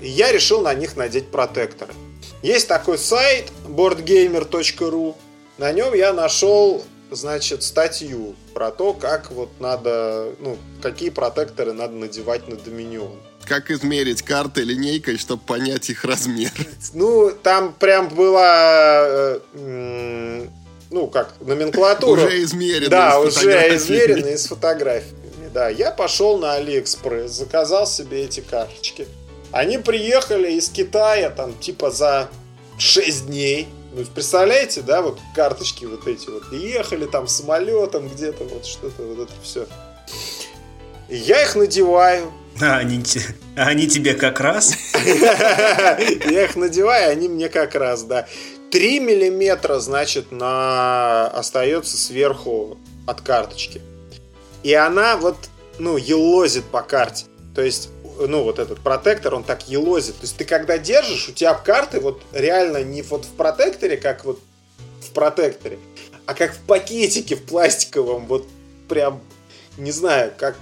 И я решил на них надеть протекторы. Есть такой сайт boardgamer.ru. На нем я нашел, значит, статью про то, как вот надо, ну, какие протекторы надо надевать на Доминион. Как измерить карты линейкой, чтобы понять их размер? Ну, там прям была, э, ну, как, номенклатура. Уже измерено. Да, уже фотографиями. измерено и с фотографиями. Да, я пошел на Алиэкспресс, заказал себе эти карточки. Они приехали из Китая там типа за 6 дней. Ну, представляете, да, вот карточки вот эти вот. Ехали там самолетом где-то, вот что-то, вот это все. И я их надеваю. А они, а они тебе как раз? Я их надеваю, они мне как раз, да. 3 миллиметра, значит, на... остается сверху от карточки. И она вот, ну, елозит по карте. То есть, ну, вот этот протектор, он так елозит. То есть, ты когда держишь, у тебя карты вот реально не вот в протекторе, как вот в протекторе, а как в пакетике в пластиковом, вот прям, не знаю, как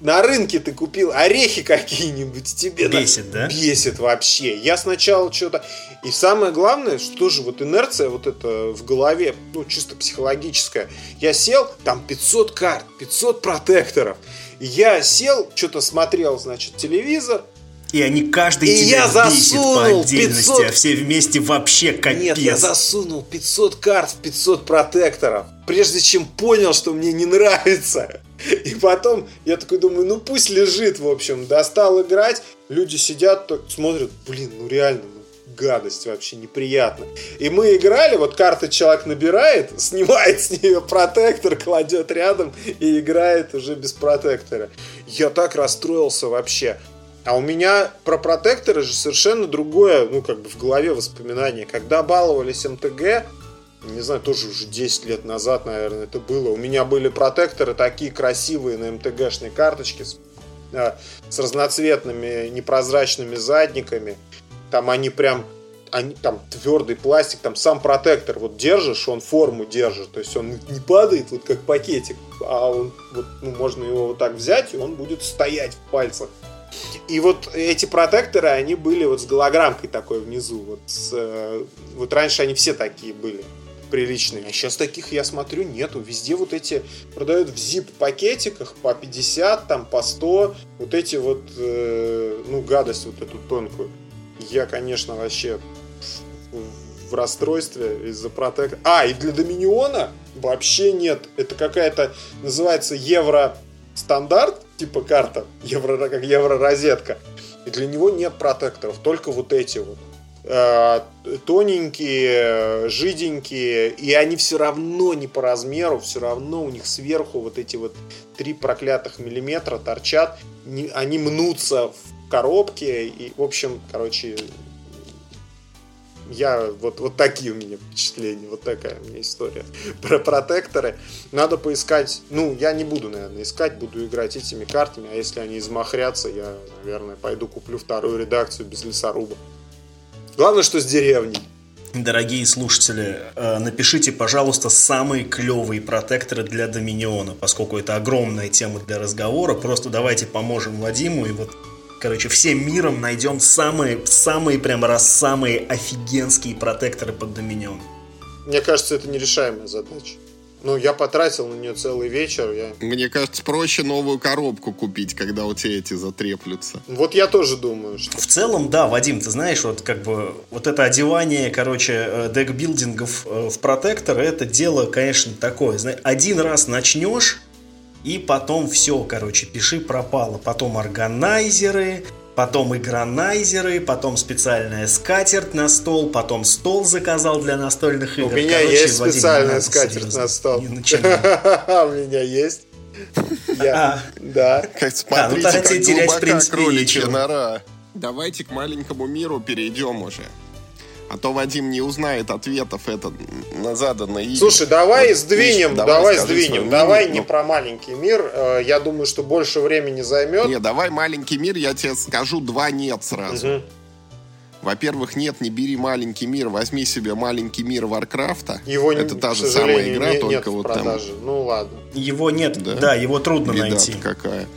на рынке ты купил орехи какие-нибудь, тебе Бесит, да? Бесит вообще. Я сначала что-то... И самое главное, что же вот инерция вот это в голове, ну, чисто психологическая. Я сел, там 500 карт, 500 протекторов. Я сел, что-то смотрел, значит, телевизор. И они каждый И тебя я бесит по засунул отдельности, 500. а все вместе вообще капец. Нет, я засунул 500 карт в 500 протекторов, прежде чем понял, что мне не нравится. И потом я такой думаю, ну пусть лежит, в общем. Достал играть, люди сидят, смотрят, блин, ну реально, ну, гадость вообще неприятно. И мы играли, вот карты человек набирает, снимает с нее протектор, кладет рядом и играет уже без протектора. Я так расстроился вообще. А у меня про протекторы же совершенно другое, ну, как бы в голове воспоминание. Когда баловались МТГ, не знаю, тоже уже 10 лет назад, наверное, это было. У меня были протекторы такие красивые на МТГшной карточке с, э, с разноцветными непрозрачными задниками. Там они прям они, там твердый пластик, там сам протектор вот держишь, он форму держит, то есть он не падает вот как пакетик, а он вот, ну, можно его вот так взять, и он будет стоять в пальцах. И вот эти протекторы, они были вот с голограммкой такой внизу. Вот, с, э, вот раньше они все такие были приличные. А сейчас таких, я смотрю, нету. Везде вот эти продают в zip-пакетиках по 50, там по 100. Вот эти вот, э, ну, гадость вот эту тонкую. Я, конечно, вообще в расстройстве из-за протектора. А, и для Доминиона вообще нет. Это какая-то, называется евро стандарт, типа карта, евро, как евро-розетка. И для него нет протекторов, только вот эти вот. Э, тоненькие, жиденькие, и они все равно не по размеру, все равно у них сверху вот эти вот три проклятых миллиметра торчат, они мнутся в коробке, и, в общем, короче, я вот, вот такие у меня впечатления, вот такая у меня история про протекторы. Надо поискать, ну, я не буду, наверное, искать, буду играть этими картами, а если они измахрятся, я, наверное, пойду куплю вторую редакцию без лесоруба. Главное, что с деревней. Дорогие слушатели, э, напишите, пожалуйста, самые клевые протекторы для Доминиона, поскольку это огромная тема для разговора. Просто давайте поможем Вадиму и вот короче, всем миром найдем самые, самые прям раз самые офигенские протекторы под Доминион. Мне кажется, это нерешаемая задача. Ну, я потратил на нее целый вечер. Я... Мне кажется, проще новую коробку купить, когда у тебя эти затреплются. Вот я тоже думаю, что... В целом, да, Вадим, ты знаешь, вот как бы вот это одевание, короче, э, декбилдингов э, в протектор, это дело, конечно, такое. Один раз начнешь, и потом все, короче, пиши пропало. Потом органайзеры, потом игронайзеры, потом специальная скатерть на стол, потом стол заказал для настольных игр. У меня короче, есть Вадим, специальная скатерть на стол. У меня есть. Я, да. Смотрите, а, ну, как терять, в принципе, кроличья нора. Давайте к маленькому миру перейдем уже. А то Вадим не узнает ответов это на заданные. Слушай, давай вот, сдвинем, Миш, давай, давай сдвинем. Давай мнение, не ну... про маленький мир. Э, я думаю, что больше времени займет. Не, давай маленький мир, я тебе скажу два нет сразу. Угу. Во-первых, нет, не бери маленький мир, возьми себе маленький мир Варкрафта. Его это та же самая игра, не, только вот там. Ну ладно. Его нет, да, да его трудно Беда найти. какая.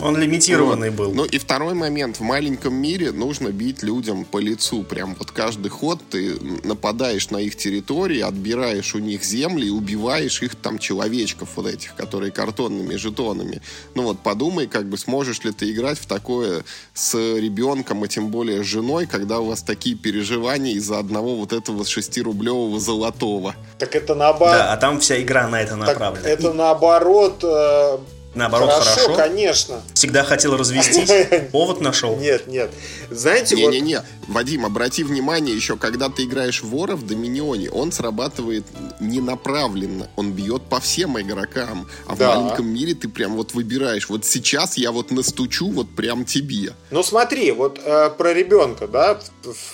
Он лимитированный вот. был. Ну и второй момент. В маленьком мире нужно бить людям по лицу. Прям вот каждый ход ты нападаешь на их территории, отбираешь у них земли и убиваешь их там человечков вот этих, которые картонными жетонами. Ну вот подумай, как бы сможешь ли ты играть в такое с ребенком, а тем более с женой, когда у вас такие переживания из-за одного вот этого 6-рублевого золотого. Так это наоборот. Да, а там вся игра на это направлена. Так это наоборот э, Наоборот, хорошо, хорошо. конечно. Всегда хотел развестись, повод нашел. Нет, нет. Знаете, не, вот... Не, не, Вадим, обрати внимание, еще когда ты играешь вора в Доминионе, он срабатывает ненаправленно. Он бьет по всем игрокам. А да. в маленьком мире ты прям вот выбираешь. Вот сейчас я вот настучу вот прям тебе. Ну смотри, вот э, про ребенка, да,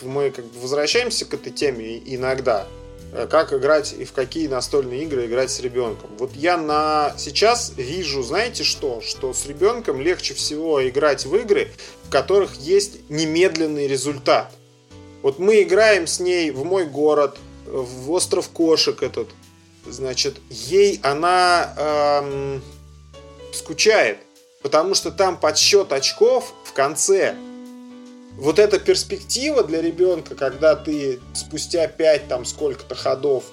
мы как бы возвращаемся к этой теме иногда. Э, как играть и в какие настольные игры играть с ребенком. Вот я на сейчас вижу, знаете что, что с ребенком легче всего играть в игры, в которых есть немедленный результат. Вот мы играем с ней в мой город, в остров кошек этот, значит, ей она эм, скучает, потому что там подсчет очков в конце вот эта перспектива для ребенка, когда ты спустя 5 там сколько-то ходов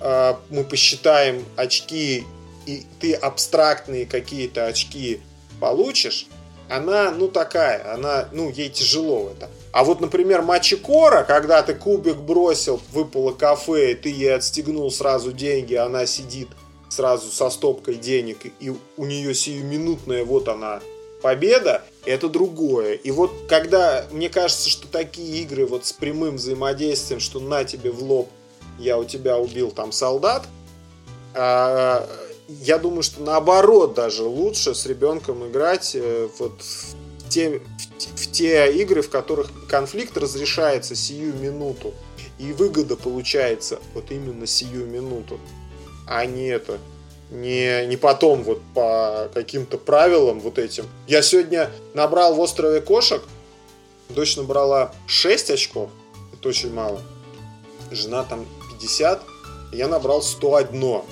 э, мы посчитаем очки, и ты абстрактные какие-то очки получишь, она, ну, такая, она, ну, ей тяжело это. А вот, например, Мачикора, когда ты кубик бросил, выпало кафе, и ты ей отстегнул сразу деньги, она сидит сразу со стопкой денег, и у нее сиюминутная вот она победа, это другое. И вот когда, мне кажется, что такие игры вот с прямым взаимодействием, что на тебе в лоб, я у тебя убил там солдат, а, я думаю, что наоборот даже лучше с ребенком играть э, вот в те, в те игры, в которых конфликт разрешается сию минуту. и выгода получается вот именно сию минуту, а не это, не, не потом вот по каким-то правилам вот этим. Я сегодня набрал в острове кошек, дочь набрала 6 очков, это очень мало. Жена там 50, я набрал 101.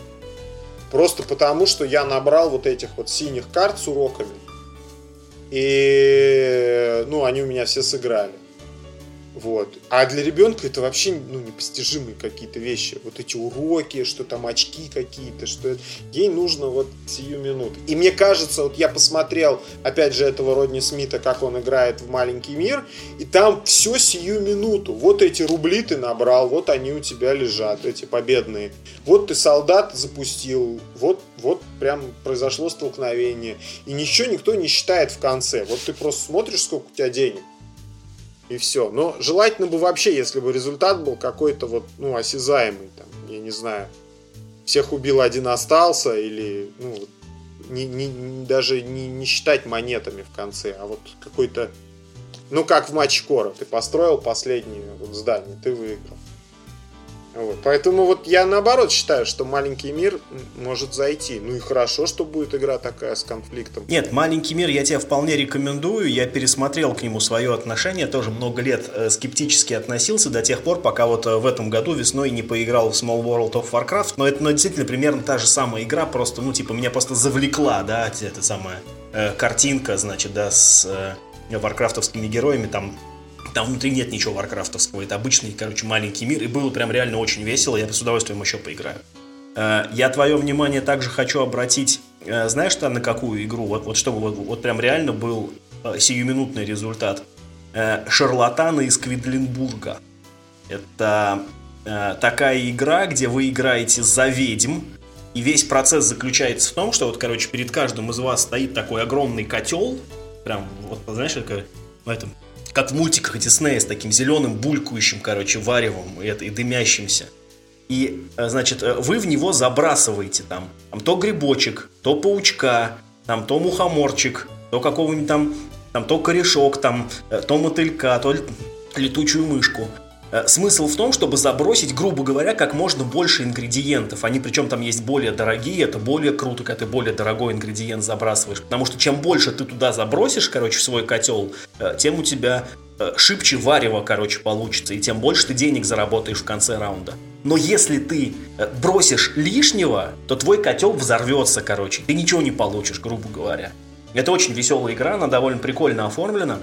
Просто потому, что я набрал вот этих вот синих карт с уроками. И, ну, они у меня все сыграли. Вот. А для ребенка это вообще ну, непостижимые какие-то вещи. Вот эти уроки, что там очки какие-то, что ей нужно вот сию минуту. И мне кажется, вот я посмотрел, опять же, этого Родни Смита, как он играет в маленький мир, и там все сию минуту. Вот эти рубли ты набрал, вот они у тебя лежат, эти победные. Вот ты солдат запустил, вот, вот прям произошло столкновение. И ничего никто не считает в конце. Вот ты просто смотришь, сколько у тебя денег и все. Но желательно бы вообще, если бы результат был какой-то вот, ну, осязаемый, там, я не знаю, всех убил, один остался, или, ну, не, не, даже не, не считать монетами в конце, а вот какой-то, ну, как в матче Кора, ты построил последнее вот здание, ты выиграл. Вот. Поэтому вот я наоборот считаю, что маленький мир может зайти. Ну и хорошо, что будет игра такая с конфликтом. Нет, маленький мир я тебе вполне рекомендую. Я пересмотрел к нему свое отношение. Тоже много лет э, скептически относился до тех пор, пока вот э, в этом году весной не поиграл в Small World of Warcraft. Но это ну, действительно примерно та же самая игра. Просто, ну, типа, меня просто завлекла, да, эта самая э, картинка, значит, да, с э, варкрафтовскими героями. Там там внутри нет ничего варкрафтовского. Это обычный, короче, маленький мир. И было прям реально очень весело. Я с удовольствием еще поиграю. Э, я твое внимание также хочу обратить, э, знаешь, то на какую игру? Вот, вот чтобы вот, вот прям реально был э, сиюминутный результат. Шарлатаны из Квидлинбурга. Это такая игра, где вы играете за ведьм, и весь процесс заключается в том, что вот, короче, перед каждым из вас стоит такой огромный котел, прям, вот, знаешь, как в этом как в мультиках Диснея с таким зеленым булькающим, короче, варевом и, это, и дымящимся. И, э, значит, э, вы в него забрасываете там, там то грибочек, то паучка, там то мухоморчик, то какого-нибудь там, там то корешок, там, э, то мотылька, то летучую мышку. Э, смысл в том, чтобы забросить, грубо говоря, как можно больше ингредиентов. Они причем там есть более дорогие, это более круто, когда ты более дорогой ингредиент забрасываешь. Потому что чем больше ты туда забросишь, короче, в свой котел, э, тем у тебя э, шибче варево, короче, получится, и тем больше ты денег заработаешь в конце раунда. Но если ты бросишь лишнего, то твой котел взорвется, короче. Ты ничего не получишь, грубо говоря. Это очень веселая игра, она довольно прикольно оформлена.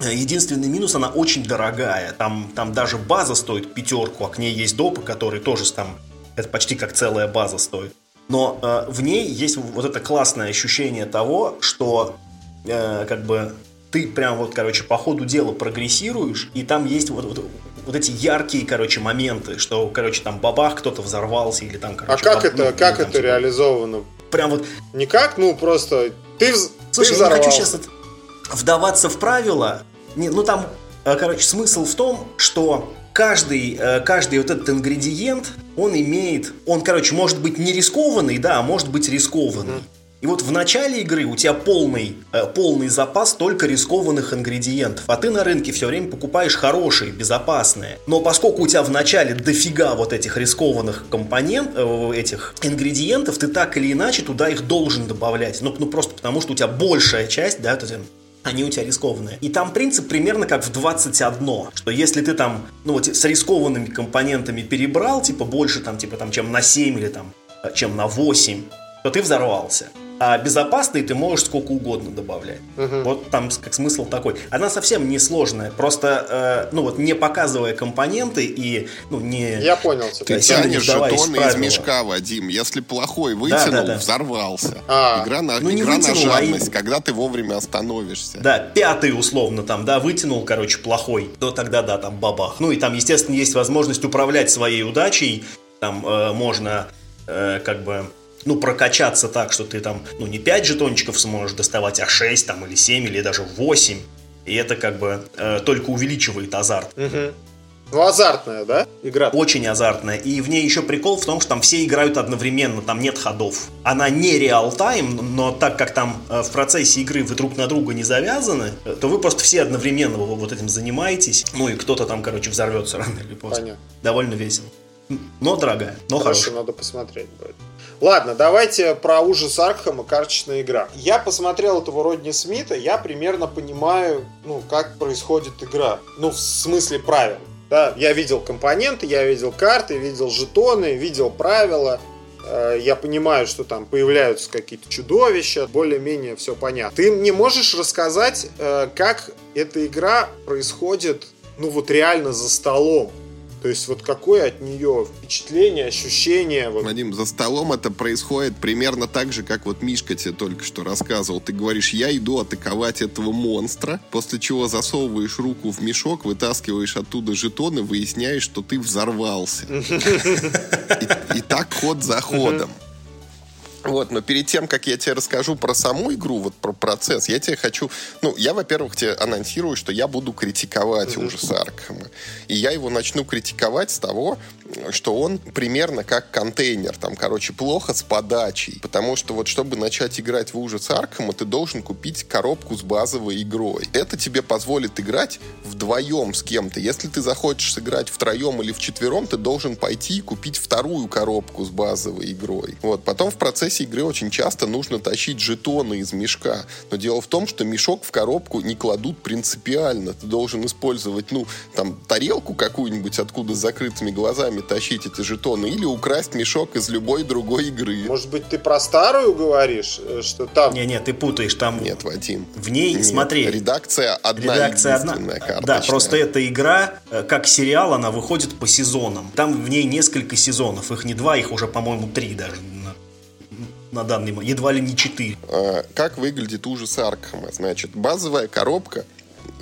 Единственный минус, она очень дорогая. Там, там даже база стоит пятерку, а к ней есть допы, которые тоже там, это почти как целая база стоит. Но э, в ней есть вот это классное ощущение того, что э, как бы ты прям вот, короче, по ходу дела прогрессируешь, и там есть вот, вот, вот эти яркие, короче, моменты, что, короче, там бабах кто-то взорвался или там, короче... А как баб... это, ну, как там, это типа... реализовано? Прям вот... Никак, ну просто ты, Слушай, ты взорвался. я не хочу сейчас это вдаваться в правила, не, ну там, э, короче, смысл в том, что каждый, э, каждый вот этот ингредиент, он имеет, он, короче, может быть не рискованный, да, а может быть рискованный. И вот в начале игры у тебя полный, э, полный запас только рискованных ингредиентов, а ты на рынке все время покупаешь хорошие, безопасные. Но поскольку у тебя в начале дофига вот этих рискованных компонентов, этих ингредиентов, ты так или иначе туда их должен добавлять. Ну, ну просто потому, что у тебя большая часть, да, они у тебя рискованные. И там принцип примерно как в 21, что если ты там, ну вот с рискованными компонентами перебрал, типа больше там, типа там, чем на 7 или там, чем на 8, то ты взорвался. А безопасный ты можешь сколько угодно добавлять. Угу. Вот там как смысл такой. Она совсем не сложная, просто, э, ну вот, не показывая компоненты и, ну, не... Я понял тебя. Ты тянешь жетоны из мешка, Вадим. Если плохой вытянул, да, да, да. взорвался. А. Игра на, ну, игра вытянул, на жадность, а... когда ты вовремя остановишься. Да, пятый условно там, да, вытянул, короче, плохой, то тогда, да, там бабах. Ну и там, естественно, есть возможность управлять своей удачей. Там э, можно, э, как бы ну, прокачаться так, что ты там, ну, не 5 жетончиков сможешь доставать, а 6 там, или 7, или даже 8. И это как бы э, только увеличивает азарт. Угу. Ну, азартная, да, игра? Очень азартная. И в ней еще прикол в том, что там все играют одновременно, там нет ходов. Она не реал-тайм, но так как там э, в процессе игры вы друг на друга не завязаны, э, то вы просто все одновременно вот этим занимаетесь. Ну и кто-то там, короче, взорвется рано или поздно. Понятно. Довольно весело. Но дорогая, но Хорошо, хорошая. надо посмотреть будет. Ладно, давайте про ужас Аркхема карточная игра. Я посмотрел этого Родни Смита, я примерно понимаю, ну, как происходит игра. Ну, в смысле правил. Да, я видел компоненты, я видел карты, видел жетоны, видел правила. Э, я понимаю, что там появляются какие-то чудовища, более-менее все понятно. Ты мне можешь рассказать, э, как эта игра происходит, ну вот реально за столом? То есть вот какое от нее впечатление, ощущение? Вот. Вадим, за столом это происходит примерно так же, как вот Мишка тебе только что рассказывал. Ты говоришь, я иду атаковать этого монстра, после чего засовываешь руку в мешок, вытаскиваешь оттуда жетоны, выясняешь, что ты взорвался. И так ход за ходом. Вот, но перед тем, как я тебе расскажу про саму игру, вот про процесс, я тебе хочу... Ну, я, во-первых, тебе анонсирую, что я буду критиковать mm-hmm. ужас Аркхема. И я его начну критиковать с того, что он примерно как контейнер. Там, короче, плохо с подачей. Потому что вот, чтобы начать играть в ужас Аркхема, ты должен купить коробку с базовой игрой. Это тебе позволит играть вдвоем с кем-то. Если ты захочешь сыграть втроем или вчетвером, ты должен пойти и купить вторую коробку с базовой игрой. Вот. Потом в процессе процессе игры очень часто нужно тащить жетоны из мешка. Но дело в том, что мешок в коробку не кладут принципиально. Ты должен использовать, ну, там, тарелку какую-нибудь, откуда с закрытыми глазами тащить эти жетоны, или украсть мешок из любой другой игры. Может быть, ты про старую говоришь, э, что там... Не-не, ты путаешь, там... Нет, Вадим. В ней, Нет, смотри... Редакция одна редакция одна. карточная. Да, просто эта игра, э, как сериал, она выходит по сезонам. Там в ней несколько сезонов. Их не два, их уже, по-моему, три даже на данный момент, едва ли не 4. А, как выглядит ужас Аркхема? Значит, базовая коробка,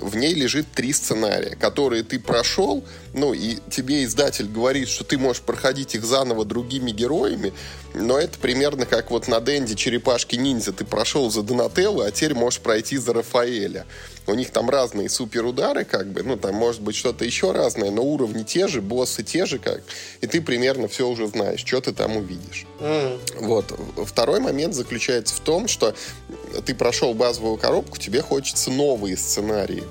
в ней лежит три сценария, которые ты прошел, ну и тебе издатель говорит, что ты можешь проходить их заново другими героями, но это примерно как вот на Денде Черепашки-ниндзя ты прошел за Донателло, а теперь можешь пройти за Рафаэля. У них там разные суперудары, как бы, ну, там может быть что-то еще разное, но уровни те же, боссы те же, как, и ты примерно все уже знаешь, что ты там увидишь. Mm. Вот. Второй момент заключается в том, что ты прошел базовую коробку, тебе хочется новые сценарии.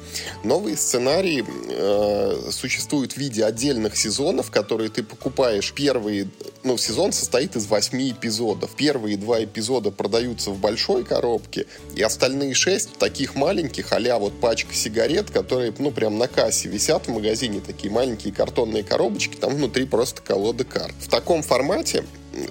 Новые сценарии э, существуют в виде отдельных сезонов, которые ты покупаешь. Первые, ну, сезон состоит из восьми эпизодов. Первые два эпизода продаются в большой коробке, и остальные шесть таких маленьких, а вот пачка сигарет, которые, ну, прям на кассе висят в магазине, такие маленькие картонные коробочки, там внутри просто колода карт. В таком формате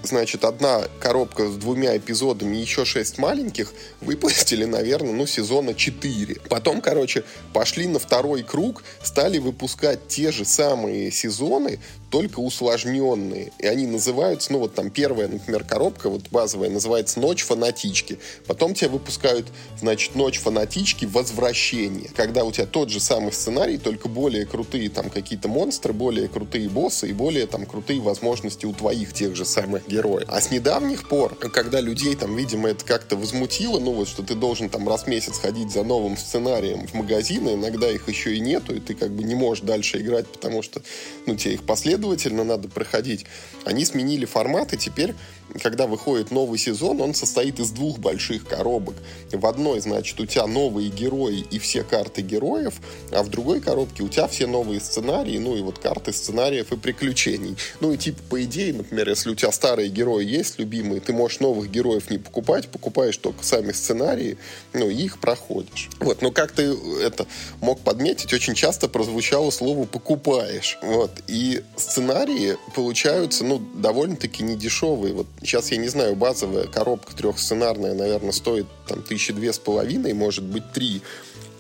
значит, одна коробка с двумя эпизодами, еще шесть маленьких, выпустили, наверное, ну, сезона 4. Потом, короче, пошли на второй круг, стали выпускать те же самые сезоны, только усложненные. И они называются, ну вот там первая, например, коробка, вот базовая, называется «Ночь фанатички». Потом тебе выпускают, значит, «Ночь фанатички. Возвращение». Когда у тебя тот же самый сценарий, только более крутые там какие-то монстры, более крутые боссы и более там крутые возможности у твоих тех же самых героев. А с недавних пор, когда людей там, видимо, это как-то возмутило, ну вот, что ты должен там раз в месяц ходить за новым сценарием в магазины, иногда их еще и нету, и ты как бы не можешь дальше играть, потому что, ну, тебе их последовательно последовательно надо проходить. Они сменили формат, и теперь когда выходит новый сезон, он состоит из двух больших коробок. В одной, значит, у тебя новые герои и все карты героев, а в другой коробке у тебя все новые сценарии, ну и вот карты сценариев и приключений. Ну и типа, по идее, например, если у тебя старые герои есть, любимые, ты можешь новых героев не покупать, покупаешь только сами сценарии, ну и их проходишь. Вот, но как ты это мог подметить, очень часто прозвучало слово «покупаешь». Вот, и сценарии получаются, ну, довольно-таки недешевые. Вот Сейчас, я не знаю, базовая коробка трехсценарная, наверное, стоит там тысячи две с половиной, может быть, три.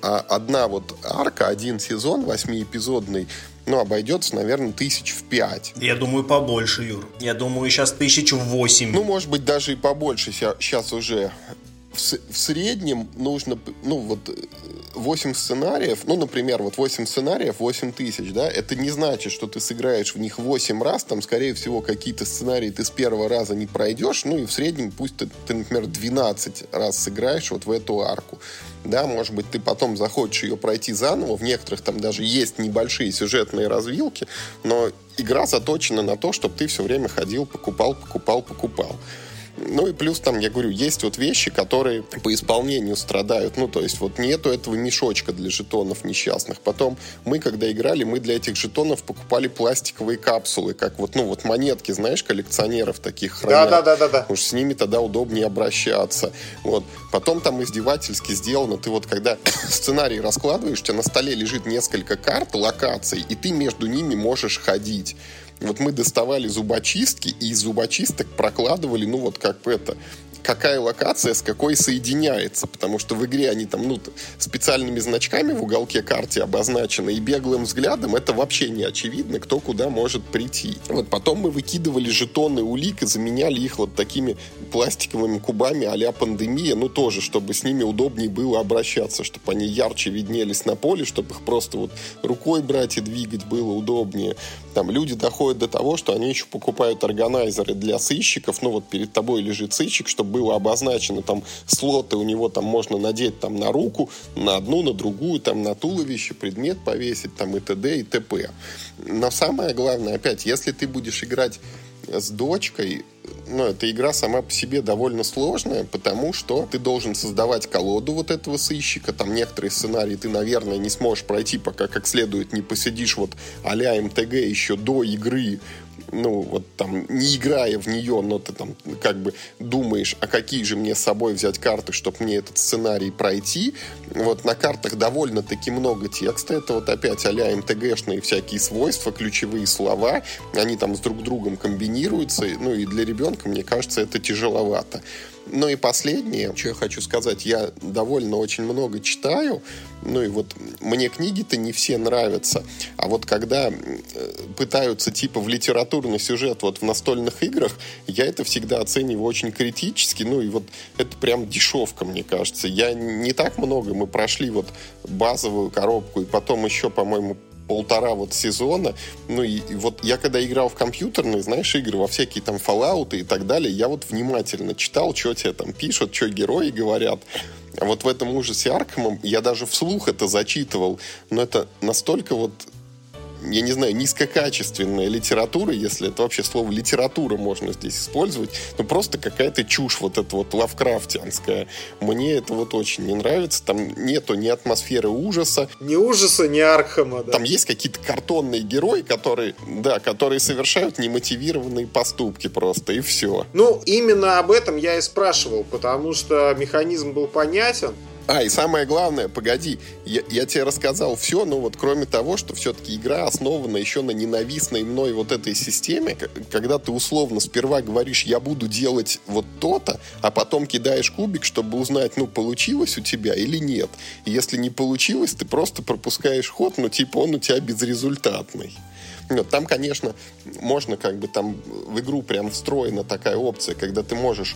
А одна вот арка, один сезон восьмиэпизодный, ну, обойдется, наверное, тысяч в пять. Я думаю, побольше, Юр. Я думаю, сейчас тысяч в восемь. Ну, может быть, даже и побольше сейчас уже. В, в среднем нужно, ну, вот 8 сценариев, ну, например, вот 8 сценариев, 8 тысяч, да, это не значит, что ты сыграешь в них 8 раз, там, скорее всего, какие-то сценарии ты с первого раза не пройдешь, ну, и в среднем пусть ты, ты например, 12 раз сыграешь вот в эту арку. да, может быть, ты потом захочешь ее пройти заново, в некоторых там даже есть небольшие сюжетные развилки, но игра заточена на то, чтобы ты все время ходил, покупал, покупал, покупал. Ну и плюс там, я говорю, есть вот вещи, которые по исполнению страдают. Ну, то есть вот нету этого мешочка для жетонов несчастных. Потом мы, когда играли, мы для этих жетонов покупали пластиковые капсулы, как вот, ну, вот монетки, знаешь, коллекционеров таких хранят. Да, да, да, да, да. Потому что с ними тогда удобнее обращаться. Вот. Потом там издевательски сделано, ты вот когда сценарий раскладываешь, у тебя на столе лежит несколько карт, локаций, и ты между ними можешь ходить. Вот мы доставали зубочистки и из зубочисток прокладывали, ну вот как это, какая локация с какой соединяется, потому что в игре они там, ну, специальными значками в уголке карте обозначены, и беглым взглядом это вообще не очевидно, кто куда может прийти. Вот потом мы выкидывали жетоны улик и заменяли их вот такими пластиковыми кубами а пандемия, ну, тоже, чтобы с ними удобнее было обращаться, чтобы они ярче виднелись на поле, чтобы их просто вот рукой брать и двигать было удобнее. Там люди доходят до того, что они еще покупают органайзеры для сыщиков, ну, вот перед тобой лежит сыщик, чтобы было обозначено, там слоты у него там можно надеть там на руку, на одну, на другую, там на туловище, предмет повесить, там и т.д. и т.п. Но самое главное, опять, если ты будешь играть с дочкой, ну, эта игра сама по себе довольно сложная, потому что ты должен создавать колоду вот этого сыщика. Там некоторые сценарии ты, наверное, не сможешь пройти, пока как следует не посидишь вот а-ля МТГ еще до игры ну, вот там, не играя в нее, но ты там как бы думаешь, а какие же мне с собой взять карты, чтобы мне этот сценарий пройти. Вот на картах довольно-таки много текста. Это вот опять а-ля МТГшные всякие свойства, ключевые слова. Они там с друг другом комбинируются. Ну и для ребенка, мне кажется, это тяжеловато. Ну и последнее, что я хочу сказать, я довольно очень много читаю, ну и вот мне книги-то не все нравятся, а вот когда пытаются типа в литературный сюжет вот в настольных играх, я это всегда оцениваю очень критически, ну и вот это прям дешевка, мне кажется. Я не так много, мы прошли вот базовую коробку и потом еще, по-моему, полтора вот сезона. Ну и, и вот я когда играл в компьютерные, знаешь, игры, во всякие там Fallout и так далее, я вот внимательно читал, что тебе там пишут, что герои говорят. А вот в этом ужасе Аркхемом я даже вслух это зачитывал, но это настолько вот я не знаю, низкокачественная литература, если это вообще слово литература можно здесь использовать, ну просто какая-то чушь вот эта вот лавкрафтианская. Мне это вот очень не нравится. Там нету ни атмосферы ужаса. Ни ужаса, ни Архама, да. Там есть какие-то картонные герои, которые, да, которые совершают немотивированные поступки просто, и все. Ну, именно об этом я и спрашивал, потому что механизм был понятен, а, и самое главное, погоди, я, я тебе рассказал все, но вот кроме того, что все-таки игра основана еще на ненавистной мной вот этой системе, когда ты условно сперва говоришь, я буду делать вот то-то, а потом кидаешь кубик, чтобы узнать, ну, получилось у тебя или нет. И если не получилось, ты просто пропускаешь ход, ну, типа он у тебя безрезультатный. Нет, там, конечно, можно как бы там в игру прям встроена такая опция, когда ты можешь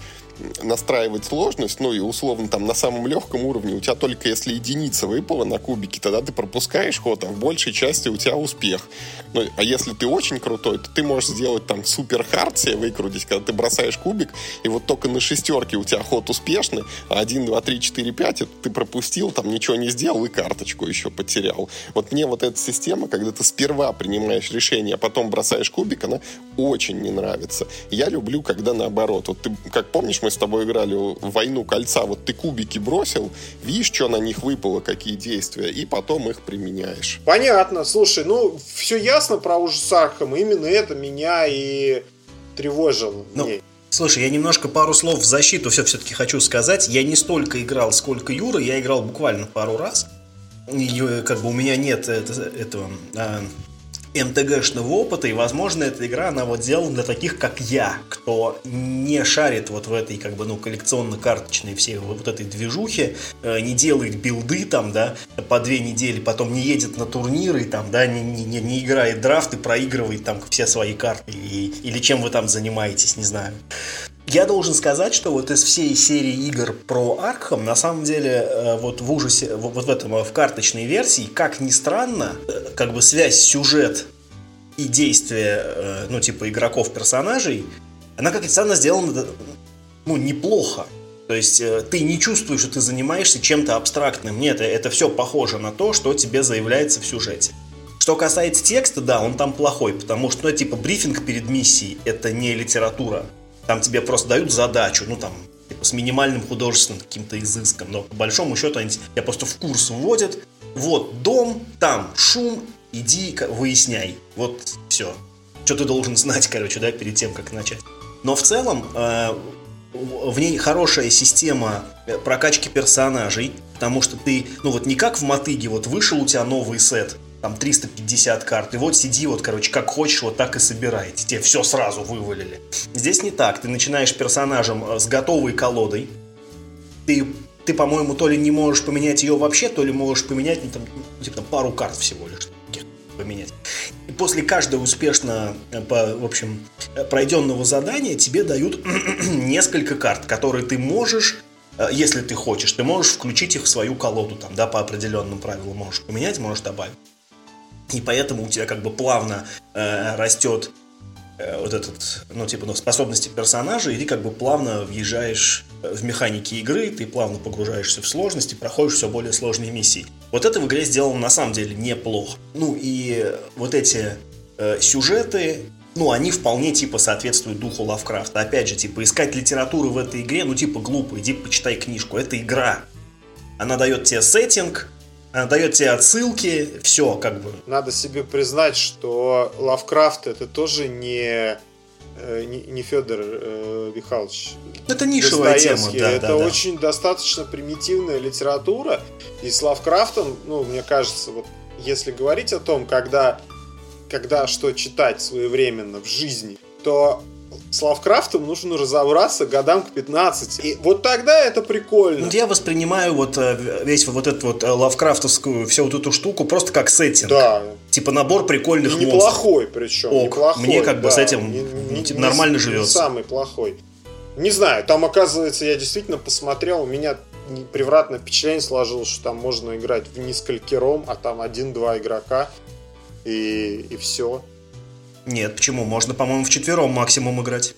настраивать сложность, ну и условно там на самом легком уровне у тебя только если единица выпала на кубике, тогда ты пропускаешь ход, а в большей части у тебя успех. Ну, а если ты очень крутой, то ты можешь сделать там супер хард себе выкрутить, когда ты бросаешь кубик, и вот только на шестерке у тебя ход успешный, а 1, 2, 3, 4, 5 это ты пропустил, там ничего не сделал и карточку еще потерял. Вот мне вот эта система, когда ты сперва принимаешь решение, а потом бросаешь кубик, она очень не нравится. Я люблю, когда наоборот. Вот ты, как помнишь, мы с тобой играли в «Войну кольца», вот ты кубики бросил, видишь, что на них выпало, какие действия, и потом их применяешь. Понятно. Слушай, ну, все ясно про ужас Архама. Именно это меня и тревожило ну, Слушай, я немножко пару слов в защиту все все-таки хочу сказать. Я не столько играл, сколько Юра. Я играл буквально пару раз. И, как бы у меня нет это, этого а, МТГшного опыта, и, возможно, эта игра, она вот сделана для таких, как я, кто не шарит вот в этой, как бы, ну, коллекционно-карточной всей вот этой движухе, э, не делает билды там, да, по две недели, потом не едет на турниры, там, да, не, не, не играет драфты, проигрывает там все свои карты, и, или чем вы там занимаетесь, не знаю. Я должен сказать, что вот из всей серии игр про Аркхам, на самом деле, э, вот в ужасе, вот в этом, в карточной версии, как ни странно, э, как бы связь сюжет и действия, э, ну, типа игроков-персонажей, она, как ни странно, сделана, ну, неплохо. То есть э, ты не чувствуешь, что ты занимаешься чем-то абстрактным. Нет, это все похоже на то, что тебе заявляется в сюжете. Что касается текста, да, он там плохой, потому что, ну, типа, брифинг перед миссией – это не литература. Там тебе просто дают задачу, ну, там, типа, с минимальным художественным каким-то изыском. Но по большому счету они тебя просто в курс вводят. Вот дом, там шум, иди выясняй. Вот все. Что ты должен знать, короче, да, перед тем, как начать. Но в целом э, в ней хорошая система э, прокачки персонажей, потому что ты, ну вот не как в мотыге, вот вышел у тебя новый сет, там 350 карт, и вот сиди вот, короче, как хочешь, вот так и собирайте. Тебе все сразу вывалили. Здесь не так. Ты начинаешь персонажем э, с готовой колодой. Ты, ты по-моему, то ли не можешь поменять ее вообще, то ли можешь поменять, ну, там, ну, типа, там, пару карт всего лишь поменять. И после каждого успешно, э, по, в общем, э, пройденного задания тебе дают несколько карт, которые ты можешь если ты хочешь, ты можешь включить их в свою колоду, там, да, по определенным правилам можешь поменять, можешь добавить. И поэтому у тебя как бы плавно э, растет э, вот этот, ну, типа, ну, способности персонажа, и ты как бы плавно въезжаешь э, в механики игры, ты плавно погружаешься в сложности, проходишь все более сложные миссии. Вот это в игре сделано на самом деле неплохо. Ну и вот эти э, сюжеты, ну, они вполне, типа, соответствуют духу Лавкрафта. Опять же, типа, искать литературу в этой игре, ну, типа, глупо, иди почитай книжку. Это игра. Она дает тебе сеттинг, она дает тебе отсылки, все как бы. Надо себе признать, что Лавкрафт это тоже не э, не, не Федор э, Михайлович. Это нишевая тема, да. Это да, очень да. достаточно примитивная литература. И с Лавкрафтом, ну, мне кажется, вот если говорить о том, когда, когда что читать своевременно в жизни, то с Лавкрафтом нужно разобраться годам к 15. И вот тогда это прикольно. Ну, я воспринимаю вот э, весь вот эту вот э, лавкрафтовскую, всю вот эту штуку просто как сеттинг. Да. Типа набор прикольных И неплохой монстров. причем. Ок. Неплохой, Мне как бы да. с этим не, не, типа, нормально не, живется. Самый плохой. Не знаю, там оказывается, я действительно посмотрел, у меня превратное впечатление сложилось, что там можно играть в несколькером, а там один-два игрока, и, и все. Нет, почему? Можно, по-моему, в четвером максимум играть.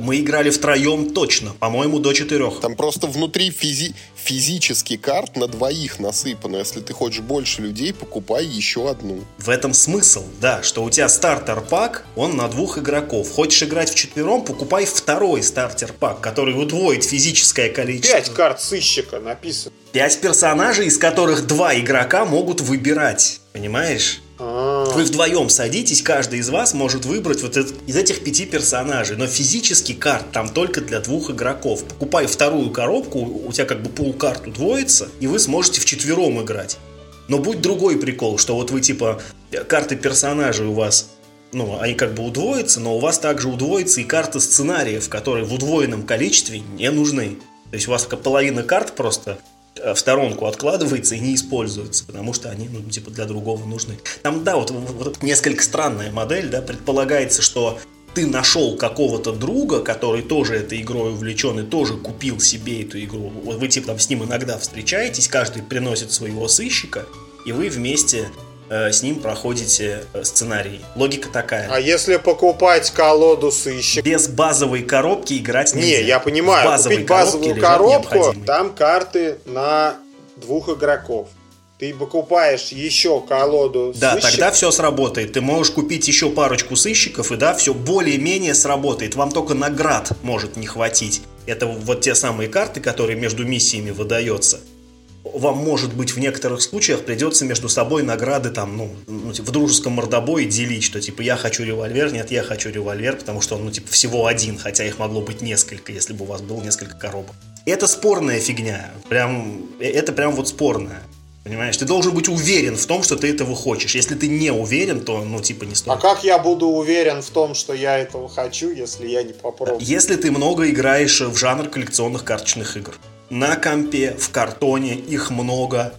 Мы играли втроем точно, по-моему, до четырех. Там просто внутри физи физически карт на двоих насыпано. Если ты хочешь больше людей, покупай еще одну. В этом смысл, да, что у тебя стартер-пак, он на двух игроков. Хочешь играть в четвером, покупай второй стартер-пак, который удвоит физическое количество. Пять карт сыщика написано. Пять персонажей, из которых два игрока могут выбирать. Понимаешь? А. Вы вдвоем садитесь, каждый из вас может выбрать вот этот, из этих пяти персонажей. Но физически карт там только для двух игроков. Покупай вторую коробку, у тебя как бы пул карт удвоится, и вы сможете вчетвером играть. Но будет другой прикол, что вот вы типа карты персонажей у вас ну, они как бы удвоятся, но у вас также удвоится и карта сценариев, которые в удвоенном количестве не нужны. То есть у вас половина карт просто в сторонку откладывается и не используется, потому что они, ну, типа, для другого нужны. Там, да, вот, вот несколько странная модель, да, предполагается, что ты нашел какого-то друга, который тоже этой игрой увлечен и тоже купил себе эту игру. Вот вы типа там с ним иногда встречаетесь, каждый приносит своего сыщика, и вы вместе Э, с ним проходите э, сценарий. Логика такая. А если покупать колоду сыщик? Без базовой коробки играть нельзя. Не, я понимаю, купить базовую коробку, там карты на двух игроков. Ты покупаешь еще колоду Да, тогда все сработает. Ты можешь купить еще парочку сыщиков, и да, все более-менее сработает. Вам только наград может не хватить. Это вот те самые карты, которые между миссиями выдаются вам, может быть, в некоторых случаях придется между собой награды там, ну, ну типа, в дружеском мордобое делить, что типа я хочу револьвер, нет, я хочу револьвер, потому что он, ну, типа, всего один, хотя их могло быть несколько, если бы у вас было несколько коробок. Это спорная фигня. Прям, э, это прям вот спорная. Понимаешь, ты должен быть уверен в том, что ты этого хочешь. Если ты не уверен, то, ну, типа, не стоит. А как я буду уверен в том, что я этого хочу, если я не попробую? Если ты много играешь в жанр коллекционных карточных игр на компе, в картоне, их много.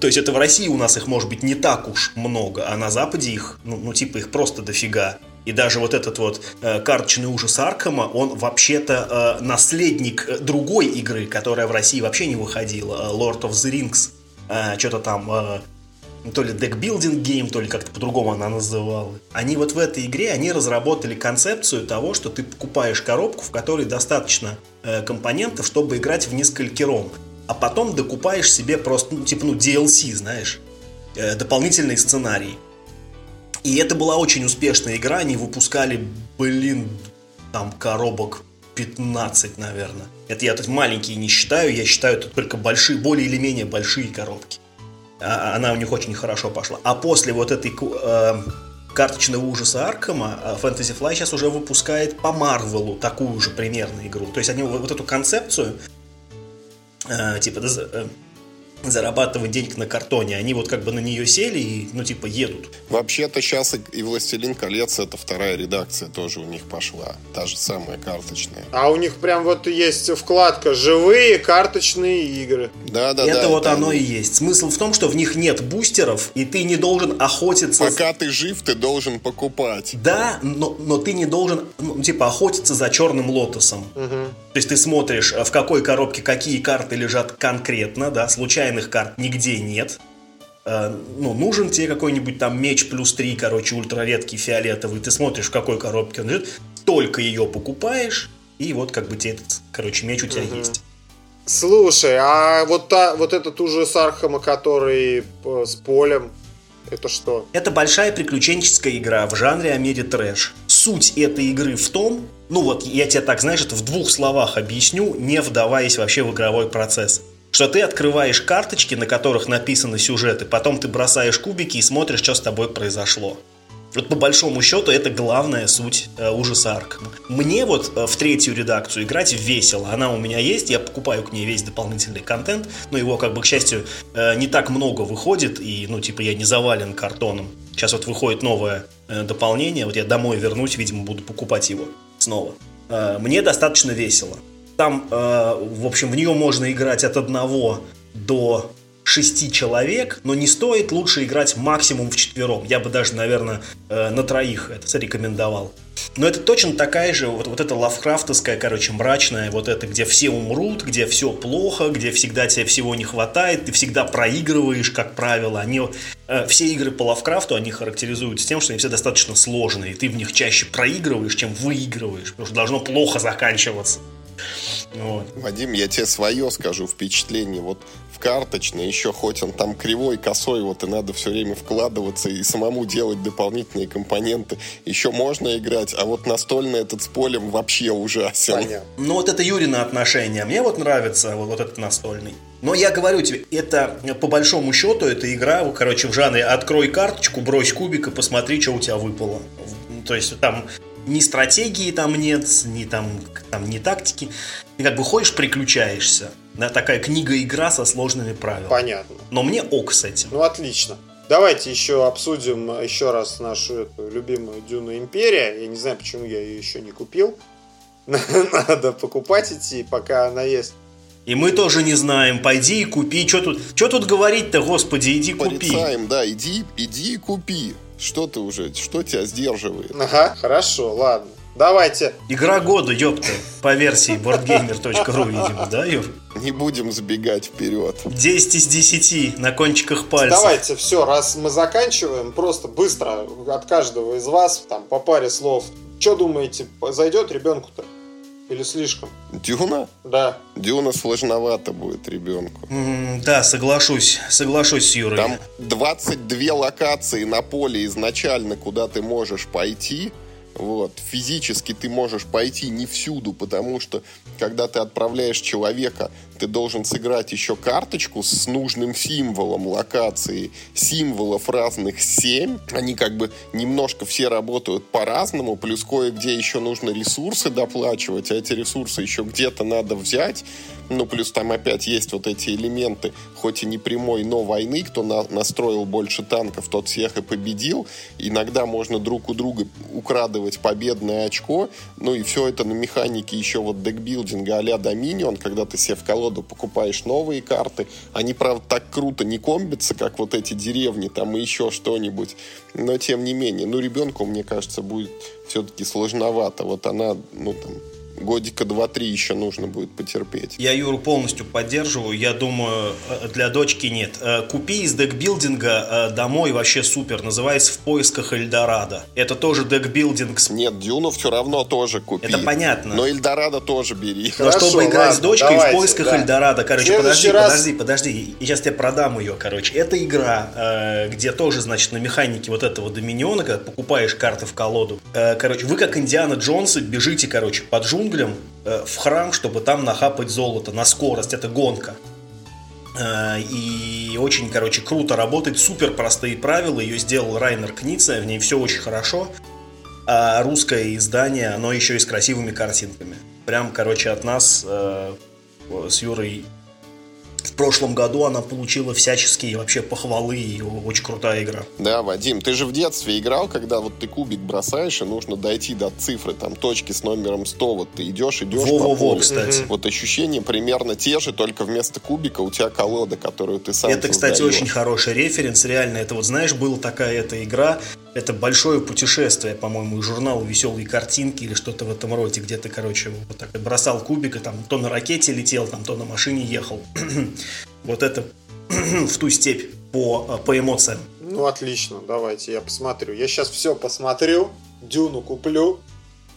То есть это в России у нас их может быть не так уж много, а на Западе их, ну, ну типа их просто дофига. И даже вот этот вот э, карточный ужас Аркама, он вообще-то э, наследник другой игры, которая в России вообще не выходила, э, Lord of the Rings. Э, что-то там... Э, то ли deck-building game, то ли как-то по-другому она называлась. Они вот в этой игре, они разработали концепцию того, что ты покупаешь коробку, в которой достаточно э, компонентов, чтобы играть в несколько ром. А потом докупаешь себе просто, ну, типа, ну, DLC, знаешь, э, дополнительный сценарий. И это была очень успешная игра, они выпускали, блин, там коробок 15, наверное. Это я тут маленькие не считаю, я считаю тут только большие, более или менее большие коробки. А, она у них очень хорошо пошла. А после вот этой э, карточного ужаса Аркама э, Fantasy Fly сейчас уже выпускает по Марвелу такую же примерно игру. То есть они вот эту концепцию э, типа э, зарабатывать денег на картоне. Они вот как бы на нее сели и, ну, типа, едут. Вообще-то сейчас и «Властелин колец» это вторая редакция тоже у них пошла. Та же самая карточная. А у них прям вот есть вкладка «Живые карточные игры». Да-да-да. Это да, вот оно и есть. Смысл в том, что в них нет бустеров, и ты не должен охотиться... Пока ты жив, ты должен покупать. Да, но, но ты не должен, ну, типа, охотиться за черным лотосом. Угу. То есть ты смотришь, в какой коробке какие карты лежат конкретно, да, случайных карт нигде нет. Э, ну, нужен тебе какой-нибудь там меч плюс 3, короче, ультраредкий фиолетовый. Ты смотришь, в какой коробке он лежит, только ее покупаешь, и вот как бы тебе этот, короче, меч у тебя угу. есть. Слушай, а вот, та, вот этот ужас Архама, который с полем, это что? Это большая приключенческая игра в жанре Ameritrash. Суть этой игры в том, ну вот я тебе так, знаешь, в двух словах объясню, не вдаваясь вообще в игровой процесс что ты открываешь карточки, на которых написаны сюжеты, потом ты бросаешь кубики и смотришь, что с тобой произошло. Вот по большому счету это главная суть э, ужаса Аркама. Мне вот э, в третью редакцию играть весело. Она у меня есть, я покупаю к ней весь дополнительный контент, но его, как бы, к счастью, э, не так много выходит, и, ну, типа, я не завален картоном. Сейчас вот выходит новое э, дополнение, вот я домой вернусь, видимо, буду покупать его снова. Э, мне достаточно весело. Там, э, в общем, в нее можно играть от одного до шести человек, но не стоит лучше играть максимум в четвером. Я бы даже, наверное, э, на троих это зарекомендовал. Но это точно такая же, вот, вот эта лавкрафтовская, короче, мрачная, вот это, где все умрут, где все плохо, где всегда тебе всего не хватает, ты всегда проигрываешь, как правило. Они, э, все игры по Лавкрафту, они характеризуются тем, что они все достаточно сложные, и ты в них чаще проигрываешь, чем выигрываешь, потому что должно плохо заканчиваться. Вот. Вадим, я тебе свое скажу впечатление. Вот карточный еще хоть он там кривой, косой, вот и надо все время вкладываться и самому делать дополнительные компоненты. Еще можно играть, а вот настольный этот с полем вообще ужасен. Понятно. Ну вот это Юрина отношение. Мне вот нравится вот, вот этот настольный. Но я говорю тебе, это по большому счету, это игра, короче, в жанре открой карточку, брось кубик и посмотри, что у тебя выпало. То есть там ни стратегии там нет, ни там, там ни тактики. Ты как бы ходишь, приключаешься. Да, такая книга-игра со сложными правилами. Понятно. Но мне ок с этим. Ну, отлично. Давайте еще обсудим еще раз нашу эту любимую Дюну Империя. Я не знаю, почему я ее еще не купил. Надо покупать идти, пока она есть. И мы тоже не знаем. Пойди и купи. Что тут, что тут говорить-то, господи, иди купи. Порицаем, да, иди, иди и купи. Что ты уже, что тебя сдерживает? Ага, хорошо, ладно. Давайте. Игра года, ёпта, по версии boardgamer.ru, видимо, да, Юр? Не будем забегать вперед. 10 из 10 на кончиках пальцев. Давайте, все, раз мы заканчиваем, просто быстро от каждого из вас, там, по паре слов. Что думаете, зайдет ребенку-то? Или слишком? Дюна? Да. Дюна сложновато будет ребенку. Mm, да, соглашусь. Соглашусь с Юрой. Там 22 локации на поле изначально, куда ты можешь пойти. Вот. Физически ты можешь пойти не всюду, потому что когда ты отправляешь человека, ты должен сыграть еще карточку с нужным символом локации. Символов разных 7. Они как бы немножко все работают по-разному, плюс кое-где еще нужно ресурсы доплачивать, а эти ресурсы еще где-то надо взять. Ну, плюс там опять есть вот эти элементы, хоть и не прямой, но войны. Кто на, настроил больше танков, тот всех и победил. Иногда можно друг у друга украдывать победное очко. Ну и все это на механике еще вот декбилдинга а-ля Dominion, когда ты себе в колоду покупаешь новые карты. Они, правда, так круто не комбятся, как вот эти деревни там и еще что-нибудь. Но тем не менее, ну ребенку, мне кажется, будет все-таки сложновато. Вот она, ну там, годика 2-3 еще нужно будет потерпеть. Я Юру полностью поддерживаю. Я думаю, э, для дочки нет. Э, купи из декбилдинга э, домой вообще супер. Называется «В поисках Эльдорадо». Это тоже декбилдинг. Нет, Дюну все равно тоже купи. Это понятно. Но Эльдорадо тоже бери. Но Хорошо, чтобы играть ладно, с дочкой давайте, в поисках да. Эльдорадо. Короче, подожди, раз... подожди, подожди. Я сейчас тебе продам ее, короче. Это игра, где тоже, значит, на механике вот этого доминиона, когда покупаешь карты в колоду. Короче, вы как Индиана Джонсы бежите, короче, под джунгль джунглям э, в храм, чтобы там нахапать золото на скорость. Это гонка. Э, и очень, короче, круто работает. Супер простые правила. Ее сделал Райнер Кница. В ней все очень хорошо. А русское издание, оно еще и с красивыми картинками. Прям, короче, от нас э, с Юрой в прошлом году она получила всяческие вообще похвалы и очень крутая игра. Да, Вадим, ты же в детстве играл, когда вот ты кубик бросаешь, и нужно дойти до цифры, там, точки с номером 100, вот ты идешь, идешь Во -во -во, кстати. Вот ощущения примерно те же, только вместо кубика у тебя колода, которую ты сам Это, кстати, очень хороший референс, реально. Это вот, знаешь, была такая эта игра, это большое путешествие, по-моему, из журнала «Веселые картинки» или что-то в этом роде, где ты, короче, вот так бросал кубик, и там то на ракете летел, там то на машине ехал. вот это в ту степь по, по эмоциям. Ну, отлично, давайте я посмотрю. Я сейчас все посмотрю, Дюну куплю,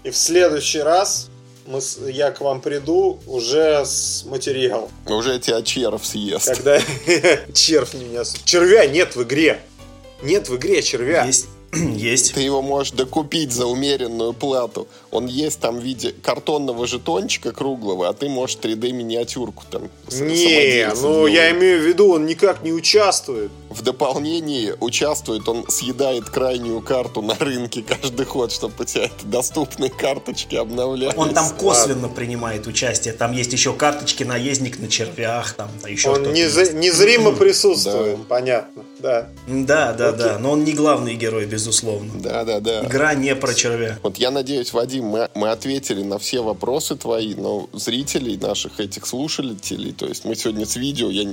и в следующий раз мы, я к вам приду уже с материалом. Уже тебя червь съест. Когда червь меня... Червя нет в игре. Нет в игре червя. Есть Есть. Ты его можешь докупить за умеренную плату. Он есть там в виде картонного жетончика круглого, а ты можешь 3D-миниатюрку там Не, ну я имею в виду, он никак не участвует. В дополнении участвует, он съедает крайнюю карту на рынке каждый ход, чтобы у тебя доступные карточки обновлялись. Он там косвенно а. принимает участие. Там есть еще карточки наездник на червях, там еще Он нез- незримо присутствует, да. понятно. Да. Да, да, Окей. да. Но он не главный герой, безусловно. Да, да, да. Игра не про червя. Вот я надеюсь, Вадим, мы, мы ответили на все вопросы твои, но зрителей, наших этих слушателей, то есть мы сегодня с видео, я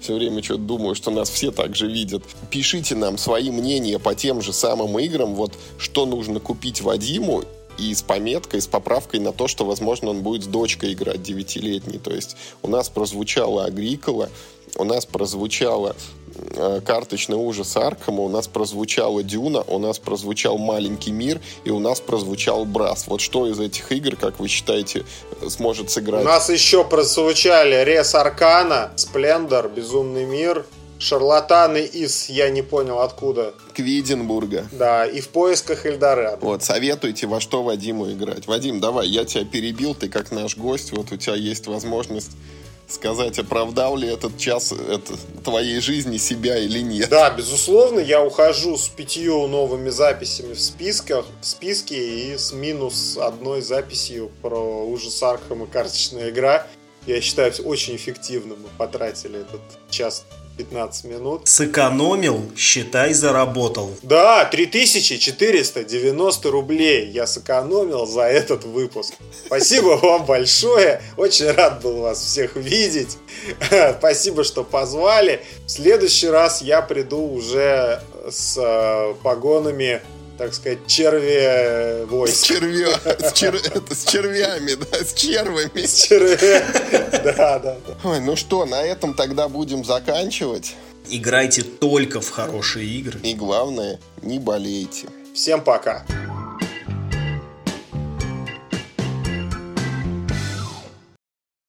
все время что-то думаю, что нас все так же видят. Пишите нам свои мнения по тем же самым играм, вот что нужно купить Вадиму, и с пометкой, с поправкой на то, что, возможно, он будет с дочкой играть девятилетней. То есть у нас прозвучало Агрикола, у нас прозвучало Э, карточный ужас Аркама, у нас прозвучала Дюна, у нас прозвучал Маленький мир, и у нас прозвучал Брас. Вот что из этих игр, как вы считаете, сможет сыграть? У нас еще прозвучали Рес Аркана, Сплендор, Безумный мир, Шарлатаны из, я не понял откуда. Кведлинбурга. Да, и в поисках Эльдорадо. Вот, советуйте, во что Вадиму играть. Вадим, давай, я тебя перебил, ты как наш гость, вот у тебя есть возможность сказать, оправдал ли этот час это, твоей жизни себя или нет. Да, безусловно, я ухожу с пятью новыми записями в списках, в списке и с минус одной записью про ужас Архам и карточная игра. Я считаю, очень эффективно мы потратили этот час 15 минут. Сэкономил, считай, заработал. Да, 3490 рублей я сэкономил за этот выпуск. Спасибо вам большое. Очень рад был вас всех видеть. Спасибо, что позвали. В следующий раз я приду уже с э, погонами так сказать, черви войск. С, червя, с, чер, это, с червями, да, с червами. С червями, да, да, да. Ой, ну что, на этом тогда будем заканчивать. Играйте только в хорошие игры. И главное, не болейте. Всем пока.